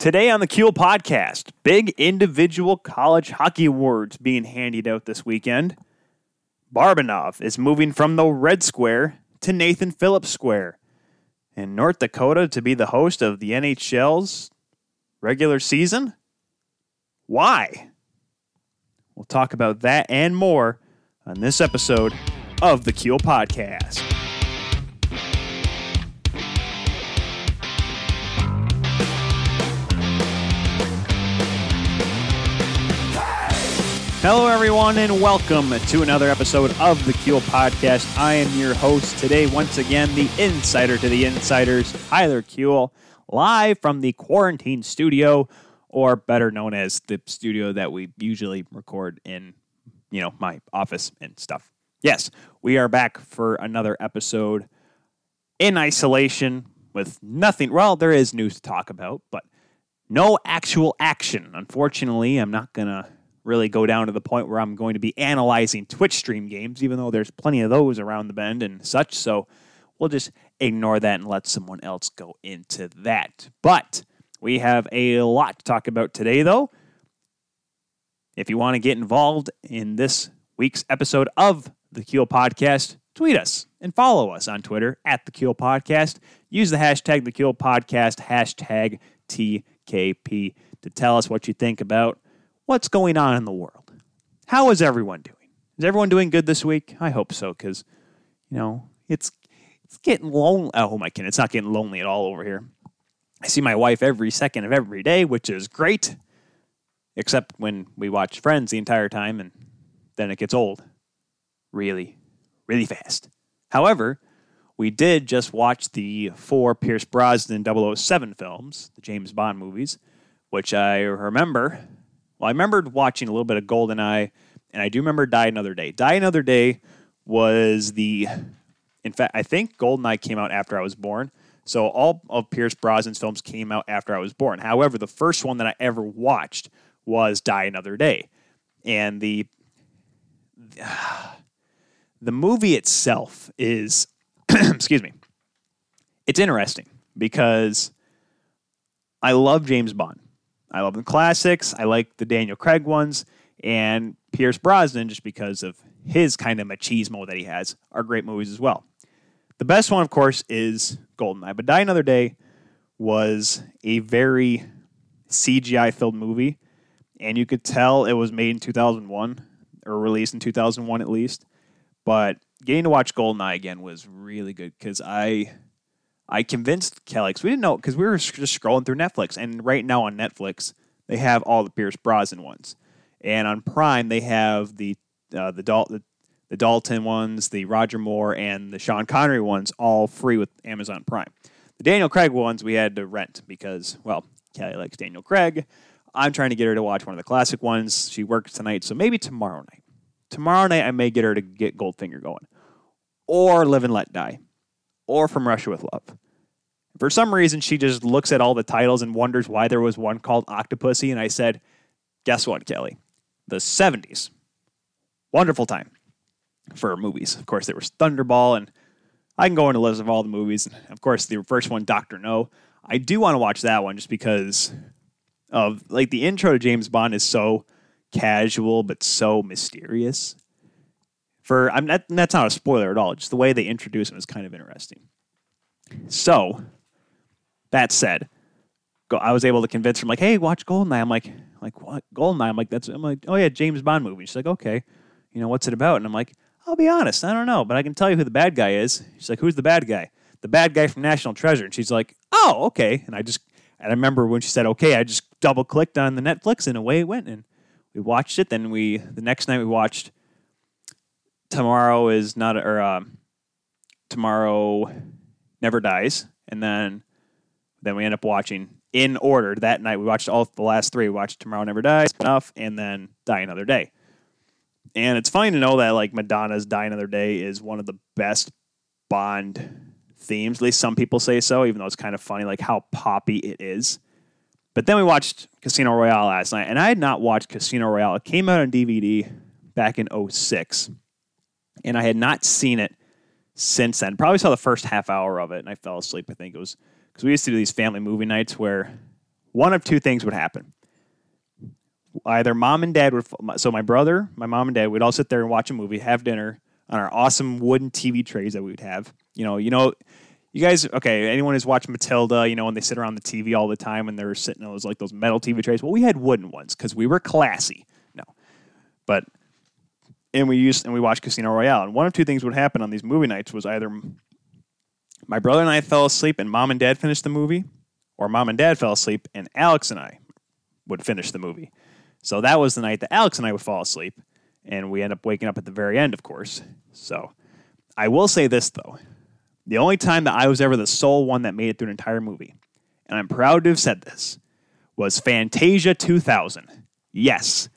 Today on the Kuehl podcast, big individual college hockey awards being handed out this weekend. Barbanov is moving from the Red Square to Nathan Phillips Square. In North Dakota to be the host of the NHL's regular season? Why? We'll talk about that and more on this episode of the Kuehl podcast. Hello, everyone, and welcome to another episode of the Kuehl Podcast. I am your host today, once again, the insider to the insiders, Tyler Kuehl, live from the quarantine studio, or better known as the studio that we usually record in, you know, my office and stuff. Yes, we are back for another episode in isolation with nothing. Well, there is news to talk about, but no actual action. Unfortunately, I'm not going to really go down to the point where I'm going to be analyzing Twitch stream games, even though there's plenty of those around the bend and such. So we'll just ignore that and let someone else go into that. But we have a lot to talk about today, though. If you want to get involved in this week's episode of the Kuehl Podcast, tweet us and follow us on Twitter at the Kuehl Podcast. Use the hashtag the Kuehl Podcast, hashtag TKP, to tell us what you think about what's going on in the world. How is everyone doing? Is everyone doing good this week? I hope so, because you know it's it's getting lonely. Oh my god, it's not getting lonely at all over here. I see my wife every second of every day, which is great, except when we watch Friends the entire time, and then it gets old, really, really fast. However, we did just watch the four Pierce Brosnan 007 films, the James Bond movies, which I remember well, I remembered watching a little bit of GoldenEye, and I do remember Die Another Day. Die Another Day was the, in fact, I think GoldenEye came out after I was born. So all of Pierce Brosnan's films came out after I was born. However, the first one that I ever watched was Die Another Day, and the the movie itself is, excuse me, it's interesting because I love James Bond. I love the classics. I like the Daniel Craig ones and Pierce Brosnan just because of his kind of machismo that he has are great movies as well. The best one, of course, is Goldeneye. But Die Another Day was a very CGI filled movie, and you could tell it was made in 2001 or released in 2001 at least. But getting to watch Goldeneye again was really good because I I convinced Kelly because we didn't know because we were just scrolling through Netflix, and right now on Netflix they have all the Pierce Brosnan ones, and on Prime they have the uh, the, Dal- the the Dalton ones, the Roger Moore, and the Sean Connery ones all free with Amazon Prime. The Daniel Craig ones we had to rent because well Kelly likes Daniel Craig. I'm trying to get her to watch one of the classic ones. She works tonight, so maybe tomorrow night. Tomorrow night I may get her to get Goldfinger going, or Live and Let Die or From Russia with Love. For some reason, she just looks at all the titles and wonders why there was one called Octopussy. And I said, Guess what, Kelly? The 70s. Wonderful time for movies. Of course, there was Thunderball, and I can go into a list of all the movies. And of course, the first one, Dr. No. I do want to watch that one just because of like the intro to James Bond is so casual but so mysterious for I'm not, that's not a spoiler at all. Just the way they introduce him is kind of interesting. So, that said, go, I was able to convince her. I'm like, hey, watch Goldeneye. I'm like, like what Goldeneye? I'm like, that's. I'm like, oh yeah, James Bond movie. She's like, okay, you know what's it about? And I'm like, I'll be honest, I don't know, but I can tell you who the bad guy is. She's like, who's the bad guy? The bad guy from National Treasure. And she's like, oh, okay. And I just, and I remember when she said okay, I just double clicked on the Netflix and away it went. And we watched it. Then we, the next night we watched tomorrow is not or uh, tomorrow never dies, and then then we end up watching in order that night. We watched all the last three. We watched Tomorrow Never Dies, enough, and then Die Another Day. And it's funny to know that like Madonna's Die Another Day is one of the best Bond themes. At least some people say so, even though it's kind of funny like how poppy it is. But then we watched Casino Royale last night, and I had not watched Casino Royale. It came out on DVD back in 06 and I had not seen it since then. Probably saw the first half hour of it, and I fell asleep. I think it was because we used to do these family movie nights where one of two things would happen. Either mom and dad would, so my brother, my mom and dad would all sit there and watch a movie, have dinner on our awesome wooden TV trays that we would have. You know, you know, you guys, okay, anyone who's watched Matilda, you know, when they sit around the TV all the time and they're sitting on those like those metal TV trays. Well, we had wooden ones because we were classy. No. But and we used and we watched Casino Royale. And one of two things would happen on these movie nights was either my brother and I fell asleep and mom and dad finished the movie, or mom and dad fell asleep and Alex and I would finish the movie. So that was the night that Alex and I would fall asleep, and we end up waking up at the very end, of course. So I will say this though. The only time that I was ever the sole one that made it through an entire movie, and I'm proud to have said this, was Fantasia 2000. Yes,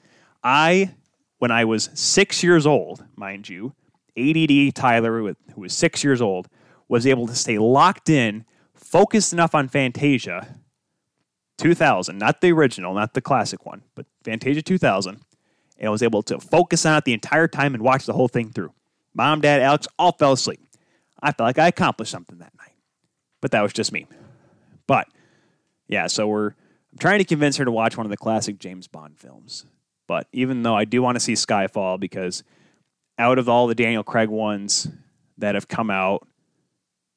I, when I was six years old, mind you, ADD Tyler, who was six years old, was able to stay locked in, focused enough on Fantasia 2000, not the original, not the classic one, but Fantasia 2000, and was able to focus on it the entire time and watch the whole thing through. Mom, dad, Alex all fell asleep. I felt like I accomplished something that night. But that was just me. But yeah, so we're I'm trying to convince her to watch one of the classic James Bond films. But even though I do want to see Skyfall because out of all the Daniel Craig ones that have come out,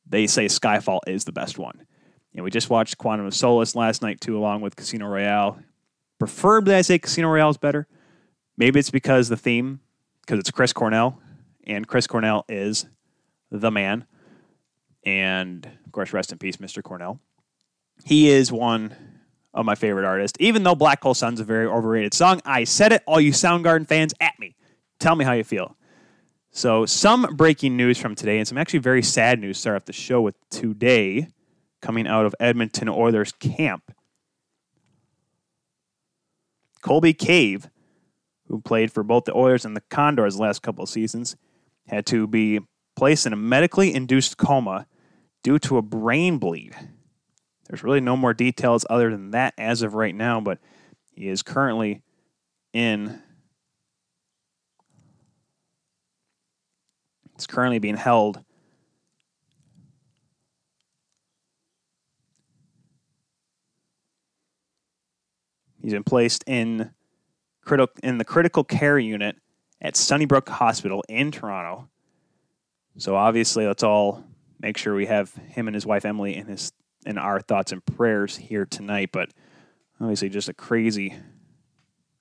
they say Skyfall is the best one. And we just watched Quantum of Solace last night too, along with Casino Royale. Preferably, I say Casino Royale is better. Maybe it's because the theme, because it's Chris Cornell, and Chris Cornell is the man. And of course, rest in peace, Mr. Cornell. He is one of my favorite artist. Even though Black Hole Sun's a very overrated song, I said it. All you Soundgarden fans at me. Tell me how you feel. So, some breaking news from today, and some actually very sad news. Start off the show with today, coming out of Edmonton Oilers camp. Colby Cave, who played for both the Oilers and the Condors the last couple of seasons, had to be placed in a medically induced coma due to a brain bleed. There's really no more details other than that as of right now, but he is currently in. It's currently being held. He's been placed in critical in the critical care unit at Sunnybrook Hospital in Toronto so obviously, let's all make sure we have him and his wife Emily in his in our thoughts and prayers here tonight. But obviously, just a crazy,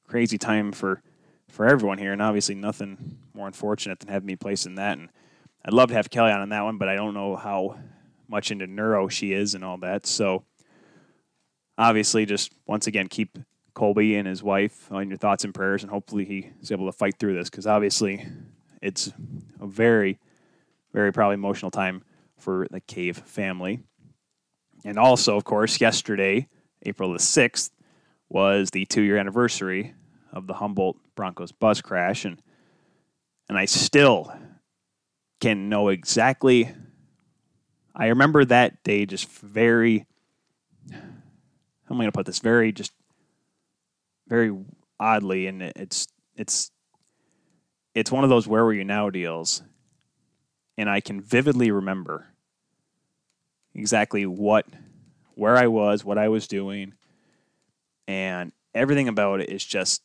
crazy time for for everyone here, and obviously nothing more unfortunate than having me placed in that. And I'd love to have Kelly on on that one, but I don't know how much into neuro she is and all that. So obviously, just once again, keep Colby and his wife on your thoughts and prayers, and hopefully he is able to fight through this because obviously it's a very very probably emotional time for the Cave family. And also, of course, yesterday, April the 6th, was the two year anniversary of the Humboldt Broncos bus crash. And, and I still can know exactly. I remember that day just very. How am I going to put this? Very, just very oddly. And it's, it's, it's one of those where were you now deals and I can vividly remember exactly what where I was, what I was doing, and everything about it is just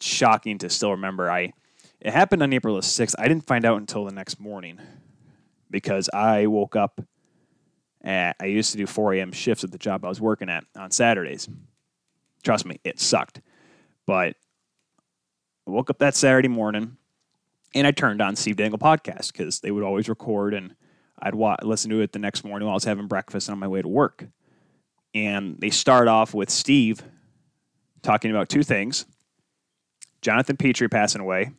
shocking to still remember. I it happened on April the 6th. I didn't find out until the next morning because I woke up at, I used to do 4 a.m. shifts at the job I was working at on Saturdays. Trust me, it sucked. But I woke up that Saturday morning and I turned on Steve Dangle podcast because they would always record, and I'd wa- listen to it the next morning while I was having breakfast on my way to work. And they start off with Steve talking about two things: Jonathan Pitre passing away,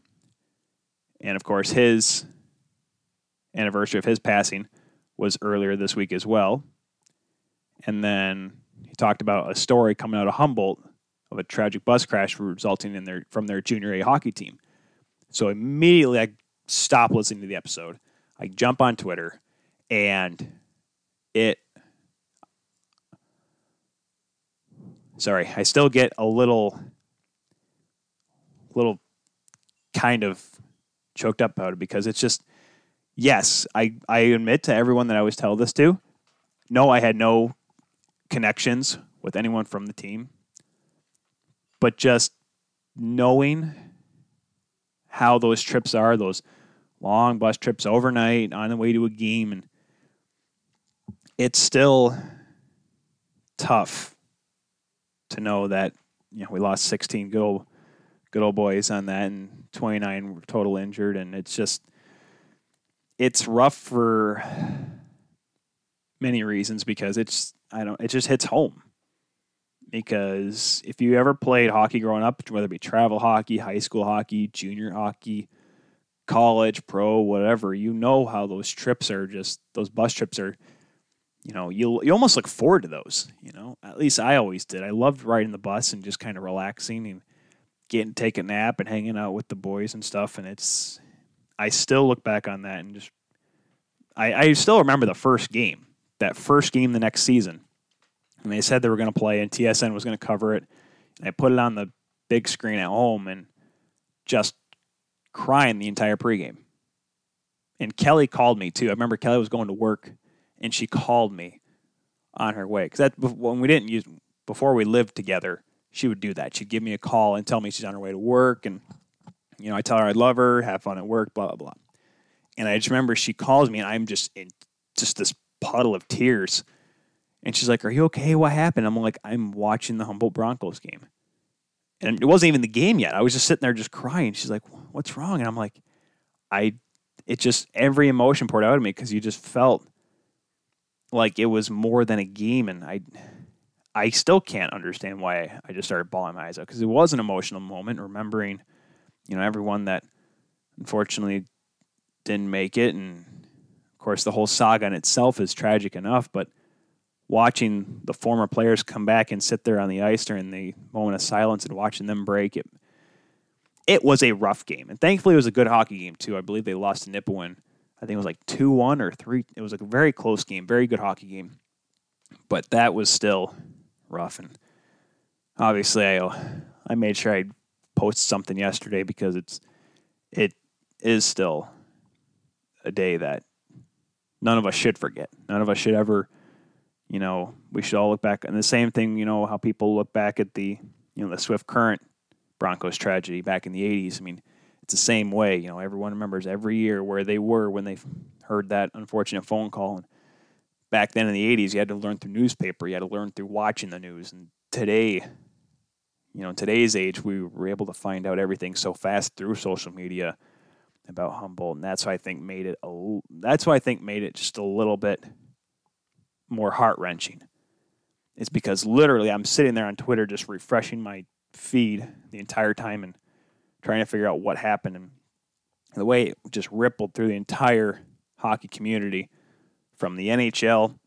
and of course his anniversary of his passing was earlier this week as well. And then he talked about a story coming out of Humboldt of a tragic bus crash resulting in their from their junior A hockey team. So immediately I stop listening to the episode. I jump on Twitter and it sorry, I still get a little little kind of choked up about it because it's just yes, I, I admit to everyone that I always tell this to, no, I had no connections with anyone from the team. But just knowing how those trips are, those long bus trips overnight on the way to a game, and it's still tough to know that you know we lost 16 good old good old boys on that, and 29 were total injured, and it's just it's rough for many reasons because it's I don't it just hits home. Because if you ever played hockey growing up, whether it be travel hockey, high school hockey, junior hockey, college, pro, whatever, you know how those trips are just those bus trips are you know, you you almost look forward to those, you know. At least I always did. I loved riding the bus and just kind of relaxing and getting take a nap and hanging out with the boys and stuff and it's I still look back on that and just I, I still remember the first game, that first game the next season. And they said they were going to play, and TSN was going to cover it. And I put it on the big screen at home and just crying the entire pregame. And Kelly called me too. I remember Kelly was going to work, and she called me on her way because that when we didn't use before we lived together, she would do that. She'd give me a call and tell me she's on her way to work, and you know I tell her I love her, have fun at work, blah blah blah. And I just remember she calls me and I'm just in just this puddle of tears. And she's like, Are you okay? What happened? I'm like, I'm watching the Humboldt Broncos game. And it wasn't even the game yet. I was just sitting there just crying. She's like, What's wrong? And I'm like, I, it just, every emotion poured out of me because you just felt like it was more than a game. And I, I still can't understand why I just started bawling my eyes out because it was an emotional moment, remembering, you know, everyone that unfortunately didn't make it. And of course, the whole saga in itself is tragic enough, but watching the former players come back and sit there on the ice during the moment of silence and watching them break it, it was a rough game. And thankfully, it was a good hockey game, too. I believe they lost to Nipawin. I think it was like 2 1 or 3. It was a very close game, very good hockey game. But that was still rough. And obviously, I, I made sure I posted something yesterday because it's it is still a day that none of us should forget. None of us should ever, you know, we should all look back. And the same thing, you know, how people look back at the, you know, the Swift Current Broncos tragedy back in the 80s. I mean, it's the same way. You know, everyone remembers every year where they were when they heard that unfortunate phone call. And back then in the 80s, you had to learn through newspaper, you had to learn through watching the news. And today, you know, in today's age, we were able to find out everything so fast through social media about Humboldt, and that's why I think made it a, that's why I think made it just a little bit more heart wrenching. It's because literally I'm sitting there on Twitter just refreshing my feed the entire time and trying to figure out what happened and the way it just rippled through the entire hockey community from the NHL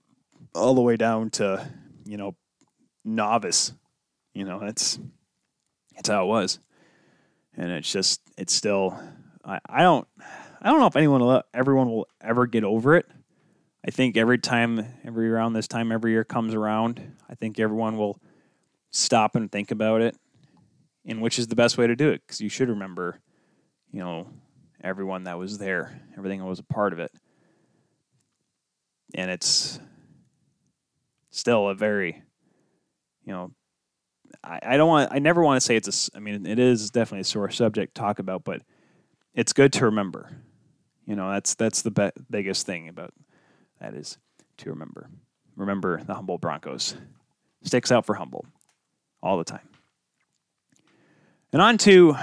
all the way down to you know novice. You know that's that's how it was, and it's just it's still I, I don't I don't know if anyone will, everyone will ever get over it. I think every time, every around this time every year comes around, I think everyone will stop and think about it, and which is the best way to do it because you should remember, you know, everyone that was there, everything that was a part of it, and it's still a very, you know, I, I don't want I never want to say it's a I mean it is definitely a sore subject to talk about, but it's good to remember. You know, that's that's the be- biggest thing about that is to remember. Remember the Humboldt Broncos. Sticks out for Humboldt all the time. And on to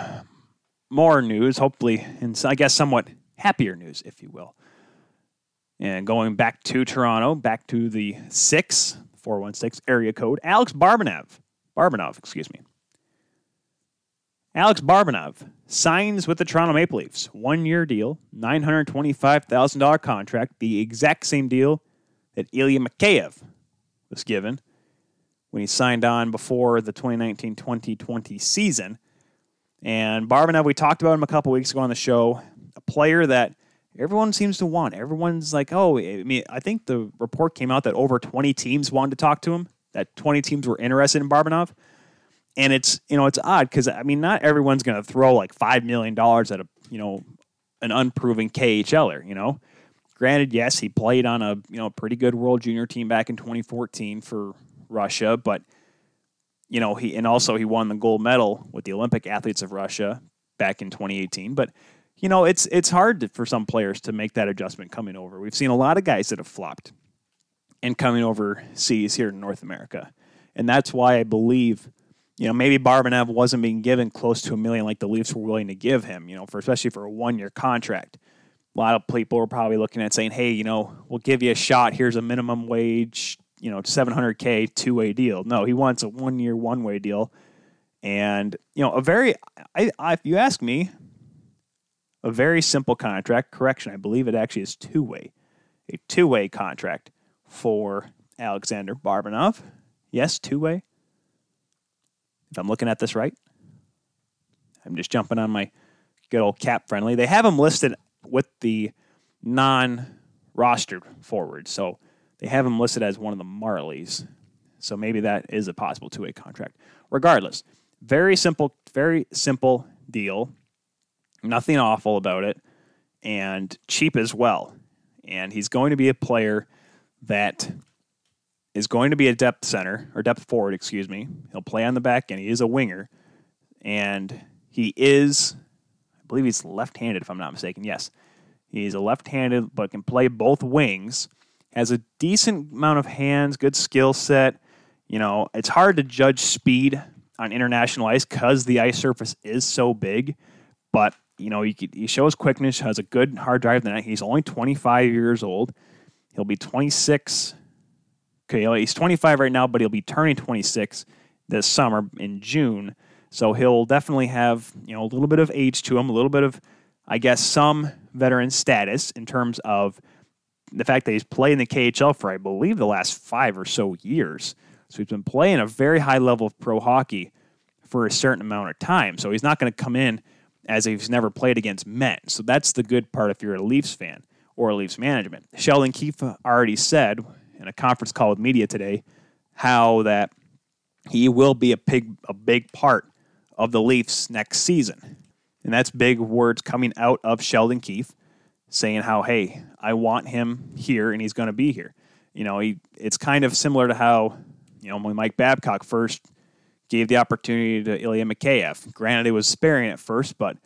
more news, hopefully, and I guess somewhat happier news, if you will. And going back to Toronto, back to the 6, 416 area code, Alex Barbanov, Barbanov, excuse me, Alex Barbanov signs with the Toronto Maple Leafs. One year deal, $925,000 contract, the exact same deal that Ilya Mikheyev was given when he signed on before the 2019 2020 season. And Barbanov, we talked about him a couple weeks ago on the show, a player that everyone seems to want. Everyone's like, oh, I mean, I think the report came out that over 20 teams wanted to talk to him, that 20 teams were interested in Barbanov and it's you know it's odd because I mean not everyone's going to throw like five million dollars at a you know an unproven KHLer. You know, granted, yes, he played on a you know pretty good World Junior team back in 2014 for Russia, but you know, he and also he won the gold medal with the Olympic athletes of Russia back in 2018. But you know, it's it's hard to, for some players to make that adjustment coming over. We've seen a lot of guys that have flopped and coming overseas here in North America, and that's why I believe. You know, maybe Barabanov wasn't being given close to a million like the Leafs were willing to give him, you know, for especially for a one year contract. A lot of people were probably looking at saying, hey, you know, we'll give you a shot. Here's a minimum wage, you know, 700K two way deal. No, he wants a one year, one way deal. And, you know, a very, I, I, if you ask me, a very simple contract. Correction, I believe it actually is two way. A two way contract for Alexander Barbanov. Yes, two way. If I'm looking at this right, I'm just jumping on my good old cap friendly. They have him listed with the non rostered forward. So they have him listed as one of the Marlies. So maybe that is a possible two way contract. Regardless, very simple, very simple deal. Nothing awful about it. And cheap as well. And he's going to be a player that is going to be a depth center or depth forward, excuse me. He'll play on the back end. He is a winger. And he is, I believe he's left handed, if I'm not mistaken. Yes. He's a left handed, but can play both wings. Has a decent amount of hands, good skill set. You know, it's hard to judge speed on international ice because the ice surface is so big. But you know, he, he shows quickness, has a good hard drive. Net. He's only 25 years old. He'll be 26. Okay, he's 25 right now, but he'll be turning 26 this summer in June. So he'll definitely have you know a little bit of age to him, a little bit of, I guess, some veteran status in terms of the fact that he's played in the KHL for I believe the last five or so years. So he's been playing a very high level of pro hockey for a certain amount of time. So he's not going to come in as if he's never played against men. So that's the good part if you're a Leafs fan or a Leafs management. Sheldon Keefe already said in a conference call with media today how that he will be a big a big part of the Leafs next season. And that's big words coming out of Sheldon Keefe saying how hey, I want him here and he's going to be here. You know, he, it's kind of similar to how, you know, when Mike Babcock first gave the opportunity to Ilya Mikheyev. Granted, it was sparing at first, but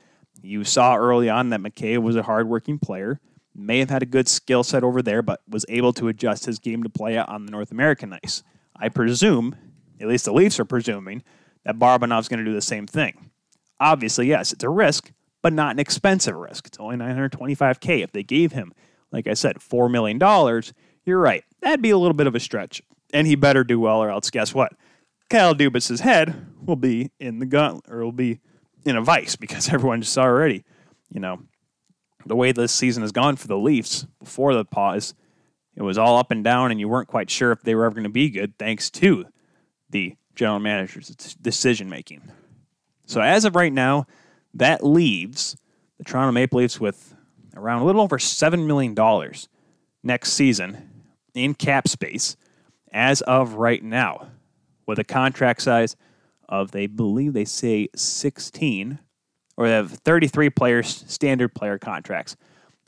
you saw early on that Mikheyev was a hardworking player, may have had a good skill set over there, but was able to adjust his game to play on the North American ice. I presume, at least the Leafs are presuming, that Barabanov's going to do the same thing. Obviously, yes, it's a risk, but not an expensive risk. It's only 925K. If they gave him, like I said, $4 million, you're right. That'd be a little bit of a stretch. And he better do well, or else guess what? Kyle Dubas's head will be in the gun or will be in a vice because everyone just saw already, you know, the way this season has gone for the Leafs before the pause, it was all up and down, and you weren't quite sure if they were ever going to be good thanks to the general manager's decision making. So as of right now, that leaves the Toronto Maple Leafs with around a little over $7 million next season in cap space as of right now with a contract size of they believe they say 16 or they have 33 players standard player contracts.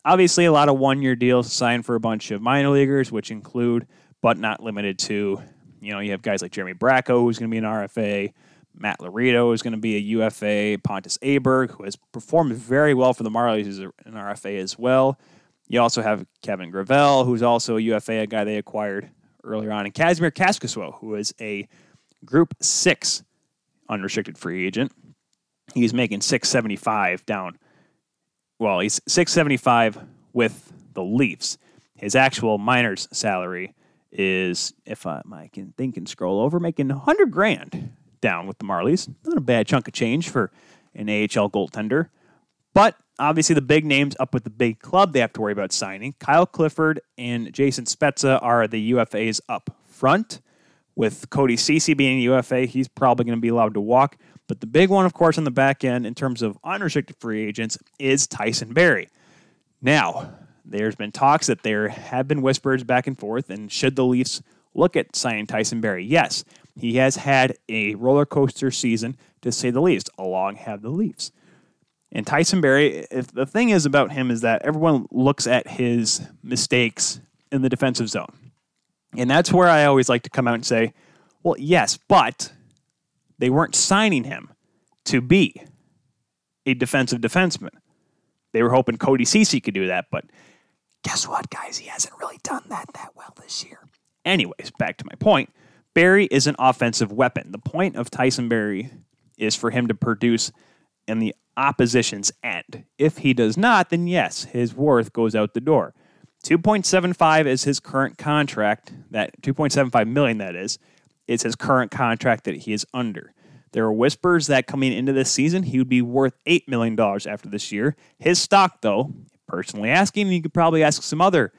Obviously, a lot of one year deals signed for a bunch of minor leaguers, which include, but not limited to, you know, you have guys like Jeremy Bracco, who's going to be an RFA, Matt Laredo is going to be a UFA, Pontus Aberg, who has performed very well for the Marlies, is an RFA as well. You also have Kevin Gravel, who's also a UFA, a guy they acquired earlier on, and Kasimir Kaskisuo, who is a Group six unrestricted free agent. He's making 675 down. Well, he's 675 with the Leafs. His actual minor's salary is, if I, I can think and scroll over, making 100 grand down with the Marlies. Not a bad chunk of change for an AHL goaltender. But obviously, the big names up with the big club they have to worry about signing. Kyle Clifford and Jason Spezza are the UFAs up front. With Cody Ceci being a UFA, he's probably going to be allowed to walk. But the big one, of course, on the back end in terms of unrestricted free agents is Tyson Barrie. Now, there's been talks that there have been whispers back and forth, and should the Leafs look at signing Tyson Barrie? Yes, he has had a roller coaster season, to say the least. Along have the Leafs. And Tyson Barrie, if the thing is about him is that everyone looks at his mistakes in the defensive zone. And that's where I always like to come out and say, well, yes, but they weren't signing him to be a defensive defenseman. They were hoping Cody Ceci could do that, but guess what, guys? He hasn't really done that that well this year. Anyways, back to my point. Barrie is an offensive weapon. The point of Tyson Barrie is for him to produce in the opposition's end. If he does not, then yes, his worth goes out the door. 2.75 is his current contract, that 2.75 million that is, is his current contract that he is under. There are whispers that coming into this season, he would be worth $8 million after this year. His stock, though, personally asking, you could probably ask some other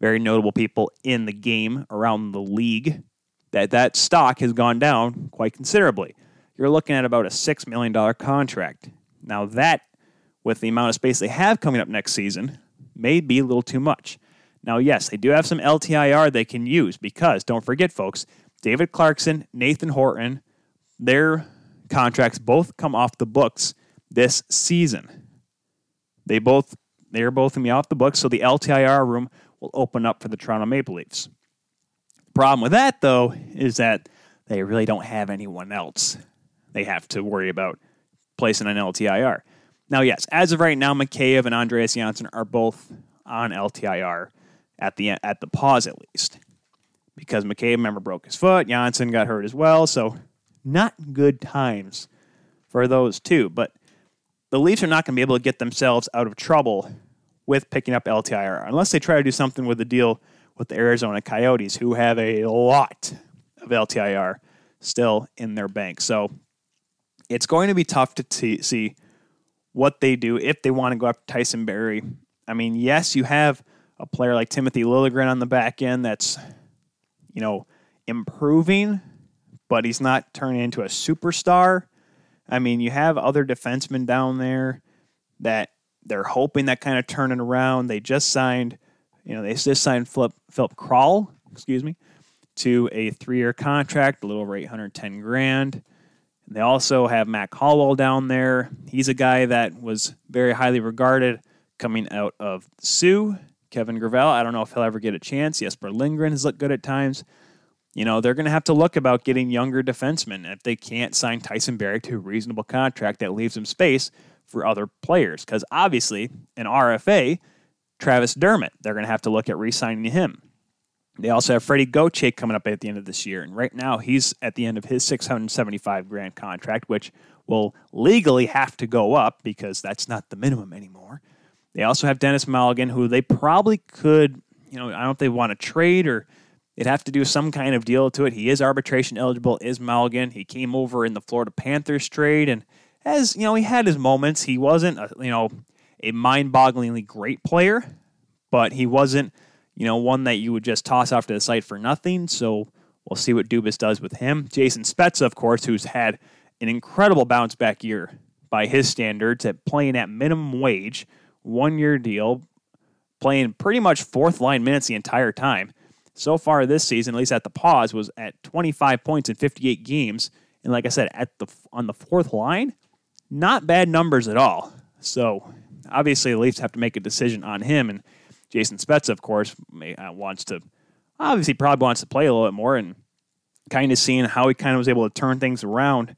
very notable people in the game around the league, that that stock has gone down quite considerably. You're looking at about a $6 million contract. Now, that, with the amount of space they have coming up next season, may be a little too much. Now, yes, they do have some LTIR they can use because, don't forget, folks, David Clarkson, Nathan Horton, their contracts both come off the books this season. They both they are both going to be off the books, so the LTIR room will open up for the Toronto Maple Leafs. Problem with that, though, is that they really don't have anyone else they have to worry about placing an LTIR. Now, yes, as of right now, Mikheyev and Andreas Johnsson are both on LTIR at the at the pause at least, because Mikheyev, remember, broke his foot. Johnsson got hurt as well, so not good times for those two. But the Leafs are not going to be able to get themselves out of trouble with picking up LTIR unless they try to do something with the deal with the Arizona Coyotes, who have a lot of LTIR still in their bank. So it's going to be tough to t- see what they do if they want to go after Tyson Barrie. I mean, yes, you have a player like Timothy Liljegren on the back end that's, you know, improving, but he's not turning into a superstar. I mean, you have other defensemen down there that they're hoping that kind of turning around. They just signed, you know, they just signed Filip Filip Kral, excuse me, to a three-year contract, a little over 810 grand. They also have Mac Hollowell down there. He's a guy that was very highly regarded coming out of Soo. Kevin Gravel, I don't know if he'll ever get a chance. Jesper Lindgren has looked good at times. You know, they're going to have to look about getting younger defensemen if they can't sign Tyson Barrie to a reasonable contract that leaves them space for other players. Because obviously, an RFA, Travis Dermott, they're going to have to look at re signing him. They also have Freddie Gauthier coming up at the end of this year. And right now, he's at the end of his 675 grand contract, which will legally have to go up because that's not the minimum anymore. They also have Dennis Malgin, who they probably could, you know, I don't know if they want to trade or they'd have to do some kind of deal to it. He is arbitration eligible, is Malgin. He came over in the Florida Panthers trade and as, you know, he had his moments. He wasn't, a, you know, a mind-bogglingly great player, but he wasn't you know, one that you would just toss off to the site for nothing. So we'll see what Dubas does with him. Jason Spezza, of course, who's had an incredible bounce back year by his standards at playing at minimum wage, one year deal, playing pretty much fourth line minutes the entire time. So far this season, at least at the pause, was at 25 points in 58 games. And like I said, at the on the fourth line, not bad numbers at all. So obviously the Leafs have to make a decision on him. And Jason Spezza, of course, may, uh, wants to obviously probably wants to play a little bit more and kind of seeing how he kind of was able to turn things around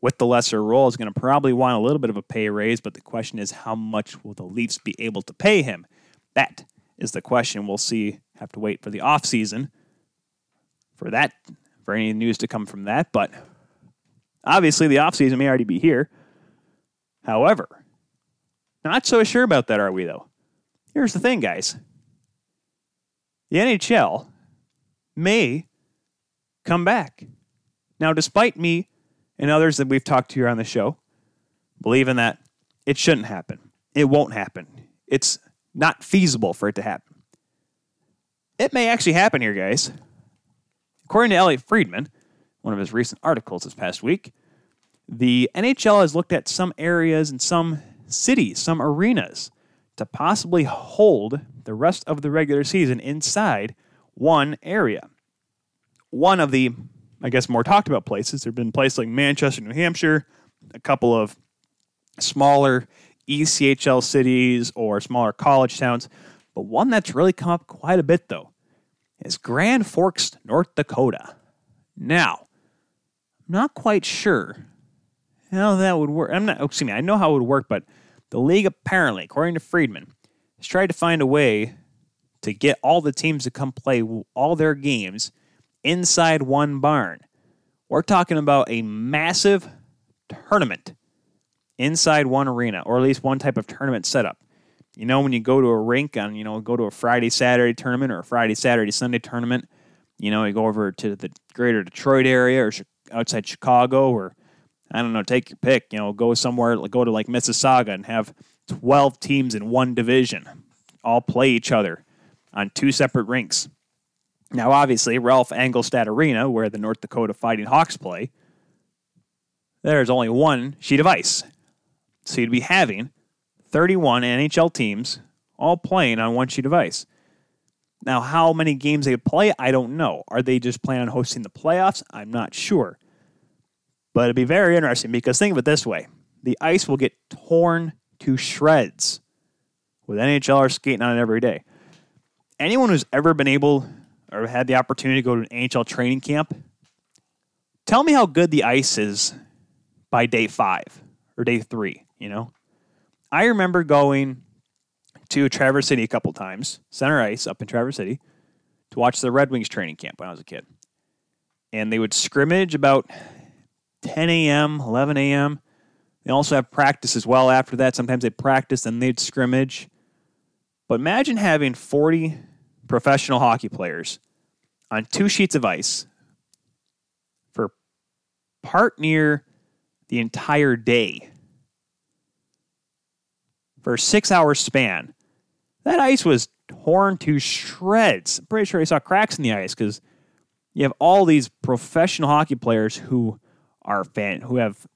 with the lesser role is going to probably want a little bit of a pay raise, but the question is how much will the Leafs be able to pay him? That is the question. We'll see. Have to wait for the offseason for that, for any news to come from that. But obviously, the offseason may already be here. However, not so sure about that, are we, though? Here's the thing, guys the NHL may come back. Now, despite me and others that we've talked to here on the show believing that it shouldn't happen, it won't happen, it's not feasible for it to happen. It may actually happen here, guys. According to Elliotte Friedman, one of his recent articles this past week, the NHL has looked at some areas and some cities, some arenas to possibly hold the rest of the regular season inside one area. One of the, I guess, more talked about places, there have been places like Manchester, New Hampshire, a couple of smaller ECHL cities or smaller college towns, but one that's really come up quite a bit, though, is Grand Forks, North Dakota. Now, I'm not quite sure how that would work. I'm not, oh, excuse me, I know how it would work, but the league apparently, according to Friedman, has tried to find a way to get all the teams to come play all their games inside one barn. We're talking about a massive tournament inside one arena, or at least one type of tournament setup. You know, when you go to a rink on, you know, go to a Friday, Saturday tournament or a Friday, Saturday, Sunday tournament, you know, you go over to the greater Detroit area or outside Chicago or, I don't know, take your pick, you know, go somewhere, go to like Mississauga and have 12 teams in one division all play each other on two separate rinks. Now, obviously, Ralph Engelstad Arena, where the North Dakota Fighting Hawks play, there's only one sheet of ice. So you'd be having 31 NHL teams all playing on one sheet of ice. Now, how many games they play, I don't know. Are they just planning on hosting the playoffs? I'm not sure. But it'd be very interesting because think of it this way the ice will get torn to shreds with NHLers skating on it every day. Anyone who's ever been able or had the opportunity to go to an NHL training camp, tell me how good the ice is by day five or day three, you know? I remember going to Traverse City a couple times, center ice up in Traverse City, to watch the Red Wings training camp when I was a kid. And they would scrimmage about 10 a.m., 11 a.m. They also have practice as well after that. Sometimes they practice and they'd scrimmage. But imagine having 40 professional hockey players on two sheets of ice for part near the entire day for a six hour span. That ice was torn to shreds. I'm pretty sure I saw cracks in the ice because you have all these professional hockey players who are fan who have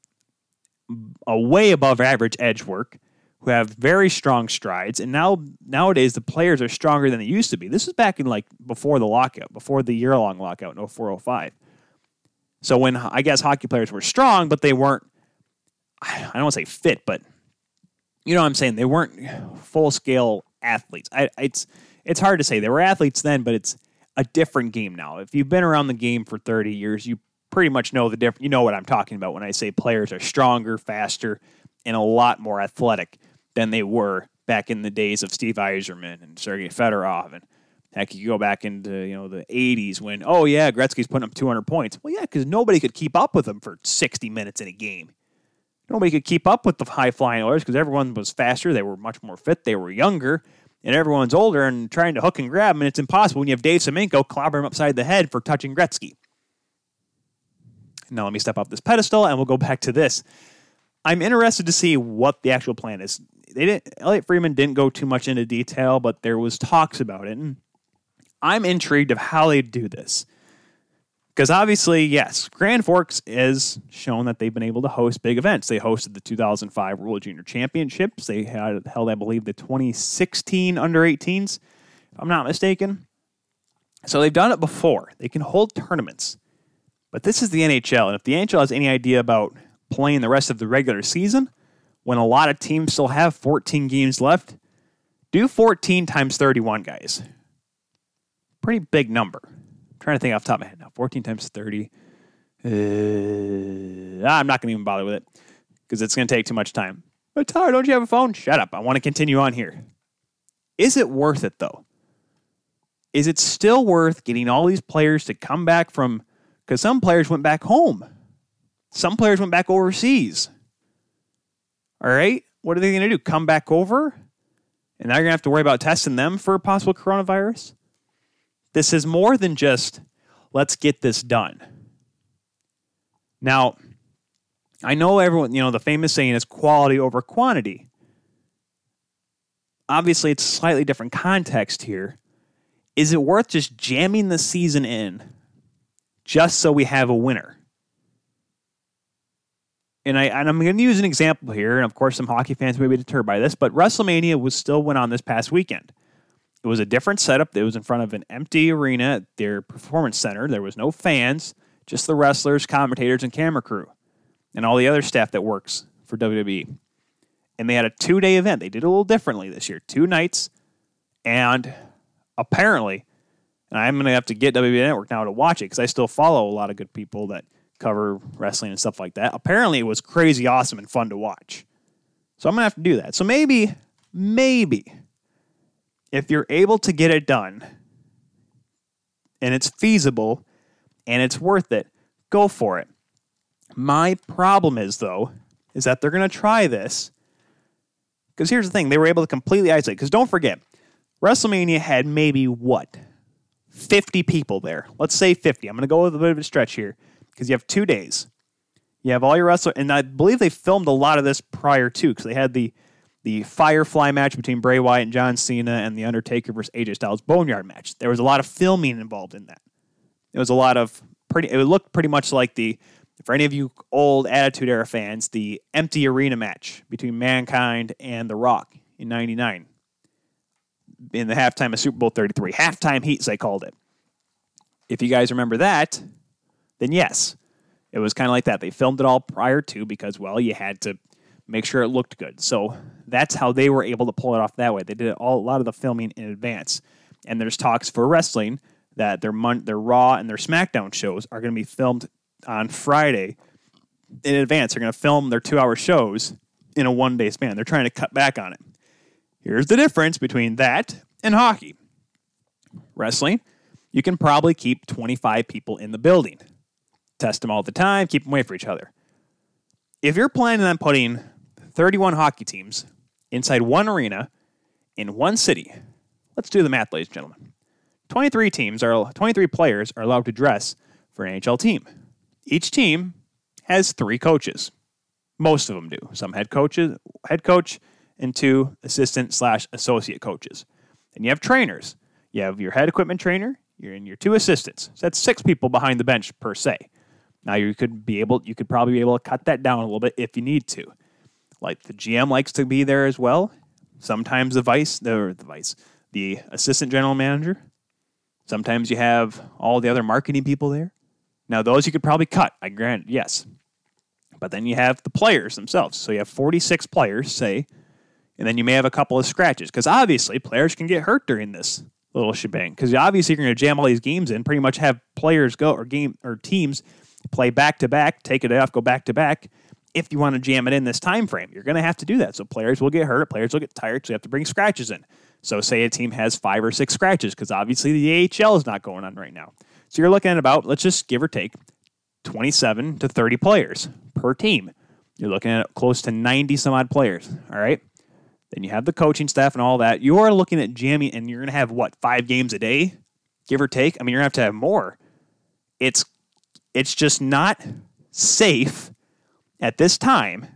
a way above average edge work, who have very strong strides, and now nowadays the players are stronger than they used to be. This is back in like before the lockout, before the year long lockout in 0405. So when I guess hockey players were strong, but they weren't I don't want to say fit, but you know what I'm saying? They weren't full scale athletes. I, it's it's hard to say. They were athletes then, but it's a different game now. If you've been around the game for 30 years, you pretty much know the difference. You know what I'm talking about when I say players are stronger, faster, and a lot more athletic than they were back in the days of Steve Yzerman and Sergei Fedorov and Heck, you go back into you know the '80s when oh yeah, Gretzky's putting up 200 points. Well, yeah, because nobody could keep up with him for 60 minutes in a game. Nobody could keep up with the high flying Oilers because everyone was faster. They were much more fit. They were younger, and everyone's older and trying to hook and grab. And it's impossible when you have Dave Semenko clobber him upside the head for touching Gretzky. Now let me step off this pedestal and we'll go back to this. I'm interested to see what the actual plan is. They didn't. Elliotte Friedman didn't go too much into detail, but there was talks about it, and I'm intrigued of how they do this. Because obviously, yes, Grand Forks has shown that they've been able to host big events. They hosted the 2005 World Junior Championships. They had held, I believe, the 2016 under 18s, if I'm not mistaken. So they've done it before. They can hold tournaments. But this is the NHL. And if the NHL has any idea about playing the rest of the regular season, when a lot of teams still have 14 games left, do 14 times 31, guys. Pretty big number trying to think off the top of my head now. 14 times 30. Uh, I'm not going to even bother with it because it's going to take too much time. But Tyler, don't you have a phone? Shut up. I want to continue on here. Is it worth it though? Is it still worth getting all these players to come back from? Because some players went back home, some players went back overseas. All right, what are they going to do? Come back over? And now you're going to have to worry about testing them for a possible coronavirus? This is more than just let's get this done. Now, I know everyone, you know, the famous saying is quality over quantity. Obviously, it's a slightly different context here. Is it worth just jamming the season in just so we have a winner? And, I, and I'm going to use an example here, and of course, some hockey fans may be deterred by this, but WrestleMania was still went on this past weekend. It was a different setup. It was in front of an empty arena at their performance center. There was no fans, just the wrestlers, commentators, and camera crew, and all the other staff that works for WWE. And they had a two day event. They did a little differently this year two nights. And apparently, and I'm going to have to get WWE Network now to watch it because I still follow a lot of good people that cover wrestling and stuff like that. Apparently, it was crazy awesome and fun to watch. So I'm gonna have to do that. So maybe, maybe, if you're able to get it done and it's feasible and it's worth it, go for it. My problem is though, is that they're gonna try this. Because here's the thing, they were able to completely isolate. Because don't forget, WrestleMania had maybe what? 50 people there. Let's say 50. I'm going to go with a bit of a stretch here because you have two days. You have all your wrestlers, and I believe they filmed a lot of this prior to because they had the the Firefly match between Bray Wyatt and John Cena and the Undertaker versus AJ Styles Boneyard match. There was a lot of filming involved in that. It was a lot of pretty. It looked pretty much like the for any of you old Attitude Era fans, the empty arena match between Mankind and The Rock in '99 in the halftime of Super Bowl 33. Halftime heats, they called it. If you guys remember that, then yes, it was kind of like that. They filmed it all prior to because, well, you had to make sure it looked good. So that's how they were able to pull it off that way. They did all, a lot of the filming in advance. And there's talks for wrestling that their their Raw and their SmackDown shows are going to be filmed on Friday in advance. They're going to film their two hour shows in a one day span. They're trying to cut back on it. Here's the difference between that and hockey. Wrestling, you can probably keep 25 people in the building. Test them all the time, keep them away from each other. If you're planning on putting 31 hockey teams inside one arena in one city, let's do the math, ladies and gentlemen. 23 teams are 23 players are allowed to dress for an NHL team. Each team has three coaches. Most of them do. Some head coaches, head coach, and two assistant slash associate coaches. And you have trainers. You have your head equipment trainer, you're in your two assistants. So that's six people behind the bench per se. Now you could be able, you could probably be able to cut that down a little bit if you need to. Like the GM likes to be there as well. Sometimes the vice, the, the vice, the assistant general manager. Sometimes you have all the other marketing people there. Now those you could probably cut. I grant, yes. But then you have the players themselves. So you have 46 players, say, and then you may have a couple of scratches because obviously players can get hurt during this little shebang because obviously you're going to jam all these games in, pretty much have players go or game or teams play back to back, take it off, go back to back. If you want to jam it in this time frame, you're going to have to do that. So players will get hurt, players will get tired, so you have to bring scratches in. So say a team has five or six scratches because obviously the AHL is not going on right now. So you're looking at about let's just give or take 27 to 30 players per team. You're looking at close to 90 some odd players. All right. Then you have the coaching staff and all that. You are looking at jamming, and you're going to have what five games a day, give or take. I mean, you're going to have to have more. It's it's just not safe at this time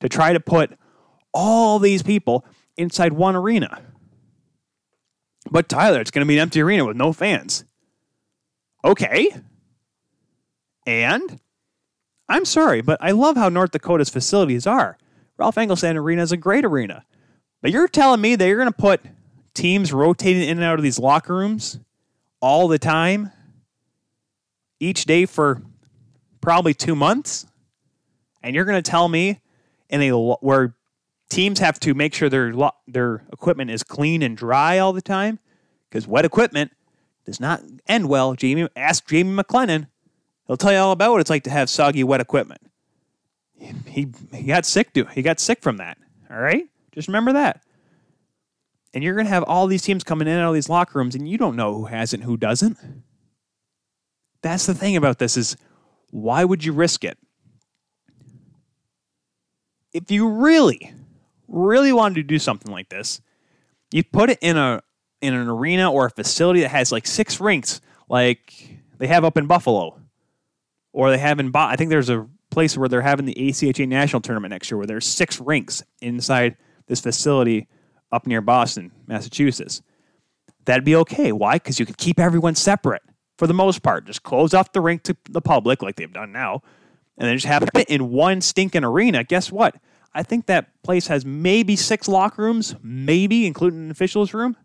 to try to put all these people inside one arena. But Tyler, it's going to be an empty arena with no fans. Okay. And I'm sorry, but I love how North Dakota's facilities are. Ralph Engelstad Arena is a great arena. But you're telling me that you're going to put teams rotating in and out of these locker rooms all the time, each day for probably two months? And you're going to tell me in a where teams have to make sure their their equipment is clean and dry all the time because wet equipment does not end well. Jamie ask Jamie McLennan; he'll tell you all about what it's like to have soggy wet equipment he he got sick to he got sick from that. All right? Just remember that. And you're going to have all these teams coming in of these locker rooms and you don't know who has it and who doesn't. That's the thing about this is why would you risk it? If you really really wanted to do something like this, you put it in a in an arena or a facility that has like six rinks like they have up in Buffalo or they have in Bo- I think there's a place where they're having the ACHA national tournament next year, where there's six rinks inside this facility up near Boston, Massachusetts. That'd be okay. Why? Because you could keep everyone separate for the most part. Just close off the rink to the public, like they've done now, and then just have it in one stinking arena. Guess what? I think that place has maybe six locker rooms, maybe including an officials room.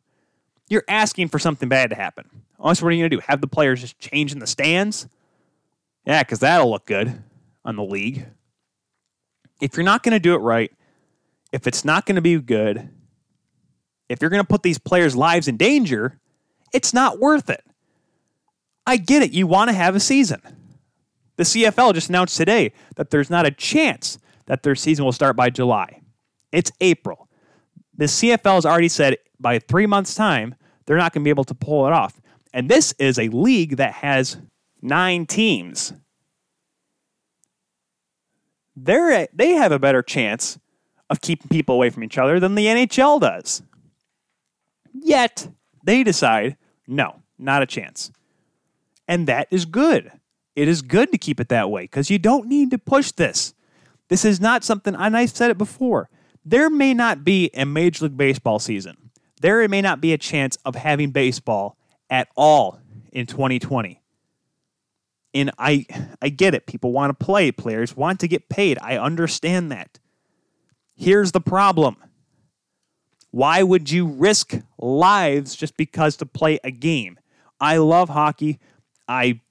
You're asking for something bad to happen. Honestly, what are you going to do? Have the players just change in the stands? Yeah, because that'll look good on the league. If you're not going to do it right, if it's not going to be good, if you're going to put these players' lives in danger, it's not worth it. I get it. You want to have a season. The CFL just announced today that there's not a chance that their season will start by July. It's April. The CFL has already said by three months' time, they're not going to be able to pull it off. And this is a league that has nine teams. They're, they have a better chance of keeping people away from each other than the NHL does. Yet, they decide no, not a chance. And that is good. It is good to keep it that way because you don't need to push this. This is not something, and I said it before, there may not be a Major League Baseball season. There may not be a chance of having baseball at all in 2020. And I I get it. People want to play, players want to get paid. I understand that. Here's the problem. Why would you risk lives just because to play a game? I love hockey. I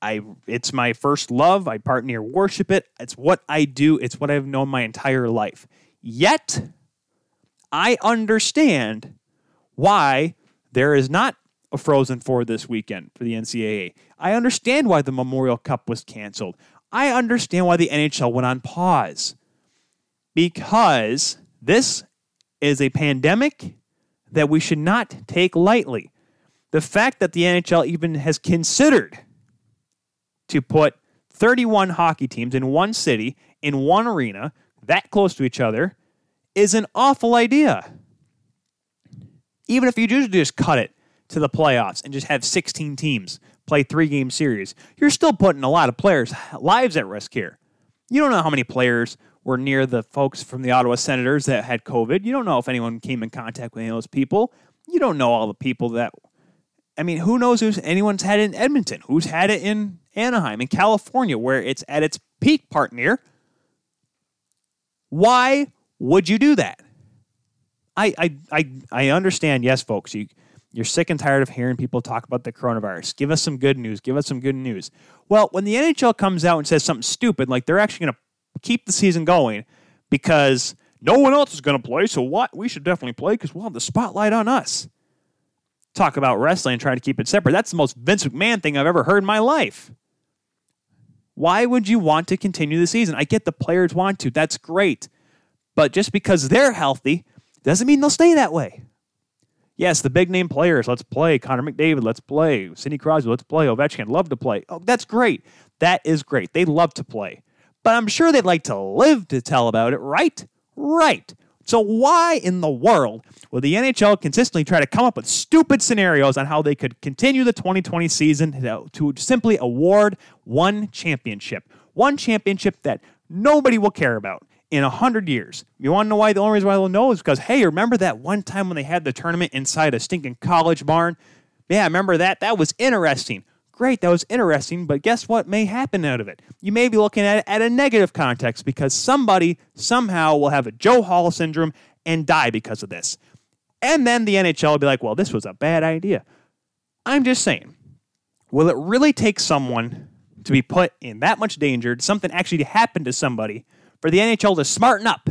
I it's my first love. I part near worship it. It's what I do. It's what I've known my entire life. Yet I understand why there is not a Frozen Four this weekend for the NCAA. I understand why the Memorial Cup was canceled. I understand why the NHL went on pause. Because this is a pandemic that we should not take lightly. The fact that the NHL even has considered to put 31 hockey teams in one city, in one arena, that close to each other, is an awful idea. Even if you just cut it to the playoffs and just have 16 teams play three game series, you're still putting a lot of players' lives at risk here. You don't know how many players were near the folks from the Ottawa Senators that had COVID. You don't know if anyone came in contact with any of those people. You don't know all the people that. I mean, who knows who's anyone's had it in Edmonton? Who's had it in Anaheim, in California, where it's at its peak part near? Why would you do that? I I I, I understand, yes, folks. You you're sick and tired of hearing people talk about the coronavirus. Give us some good news. Give us some good news. Well, when the NHL comes out and says something stupid, like they're actually going to keep the season going because no one else is going to play, so what? We should definitely play because we'll have the spotlight on us. Talk about wrestling and trying to keep it separate. That's the most Vince McMahon thing I've ever heard in my life. Why would you want to continue the season? I get the players want to. That's great. But just because they're healthy doesn't mean they'll stay that way. Yes, the big name players, let's play. Connor McDavid, let's play. Sidney Crosby, let's play. Ovechkin, love to play. Oh, that's great. That is great. They love to play. But I'm sure they'd like to live to tell about it, right? Right. So why in the world would the NHL consistently try to come up with stupid scenarios on how they could continue the 2020 season to, to simply award one championship? One championship that nobody will care about in a hundred years. You want to know why? The only reason why they'll know is because hey, remember that one time when they had the tournament inside a stinking college barn? Yeah, remember that? That was interesting. Great, that was interesting, but guess what may happen out of it? You may be looking at it at a negative context because somebody somehow will have a Joe Hall syndrome and die because of this. And then the NHL will be like, well, this was a bad idea. I'm just saying, will it really take someone to be put in that much danger, something actually to happen to somebody, for the NHL to smarten up?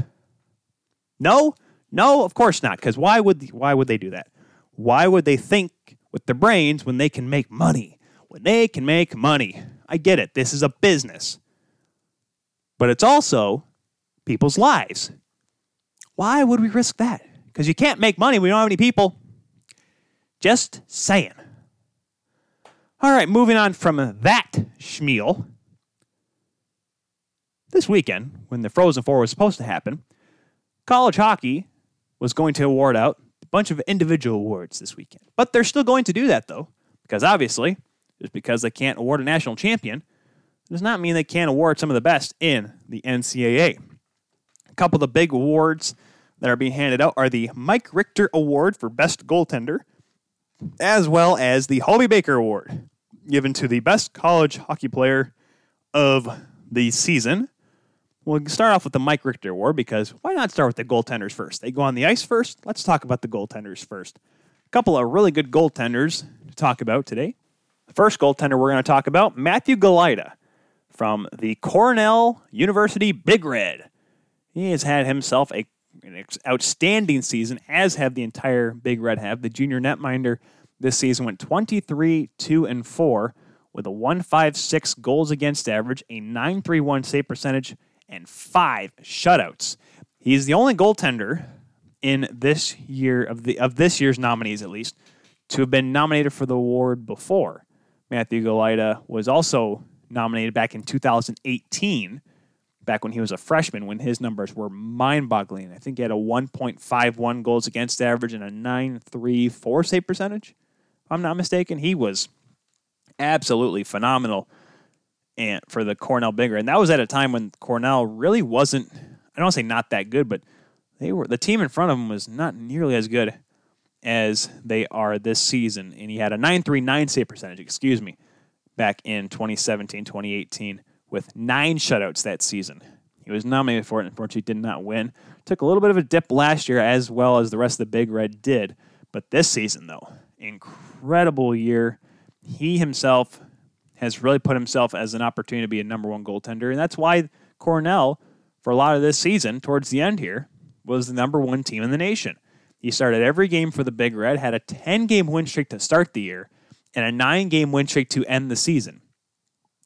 No, no, of course not. Because why would why would they do that? Why would they think with their brains when they can make money? When they can make money. I get it. This is a business. But it's also people's lives. Why would we risk that? Because you can't make money. We don't have any people. Just saying. All right, moving on from that schmeal this weekend, when the Frozen Four was supposed to happen, college hockey was going to award out a bunch of individual awards this weekend. But they're still going to do that, though, because obviously, just because they can't award a national champion does not mean they can't award some of the best in the NCAA. A couple of the big awards that are being handed out are the Mike Richter Award for Best Goaltender, as well as the Hobey Baker Award, given to the best college hockey player of the season. We'll start off with the Mike Richter Award because why not start with the goaltenders first? They go on the ice first. Let's talk about the goaltenders first. A couple of really good goaltenders to talk about today. The first goaltender we're going to talk about, Matthew Galajda from the Cornell University Big Red. He has had himself a, an outstanding season, as have the entire Big Red have. The junior netminder this season went 23 2 and 4 with a 156 goals against average, a 931 save percentage, and five shutouts. He's the only goaltender in this year of the of this year's nominees at least to have been nominated for the award before. Matthew Galajda was also nominated back in 2018, back when he was a freshman, when his numbers were mind-boggling. I think he had a 1.51 goals against average and a 9.34 save percentage. If I'm not mistaken, he was absolutely phenomenal and for the Cornell Big Red. And that was at a time when Cornell really wasn't I don't want to say not that good, but they were the team in front of him was not nearly as good as they are this season. And he had a 939 save percentage, excuse me, back in 2017, 2018 with nine shutouts that season. He was nominated for it, unfortunately did not win. Took a little bit of a dip last year as well as the rest of the Big Red did. But this season though, incredible year. He himself has really put himself as an opportunity to be a number one goaltender. And that's why Cornell, for a lot of this season, towards the end here, was the number one team in the nation. He started every game for the Big Red, had a 10 game win streak to start the year, and a nine game win streak to end the season.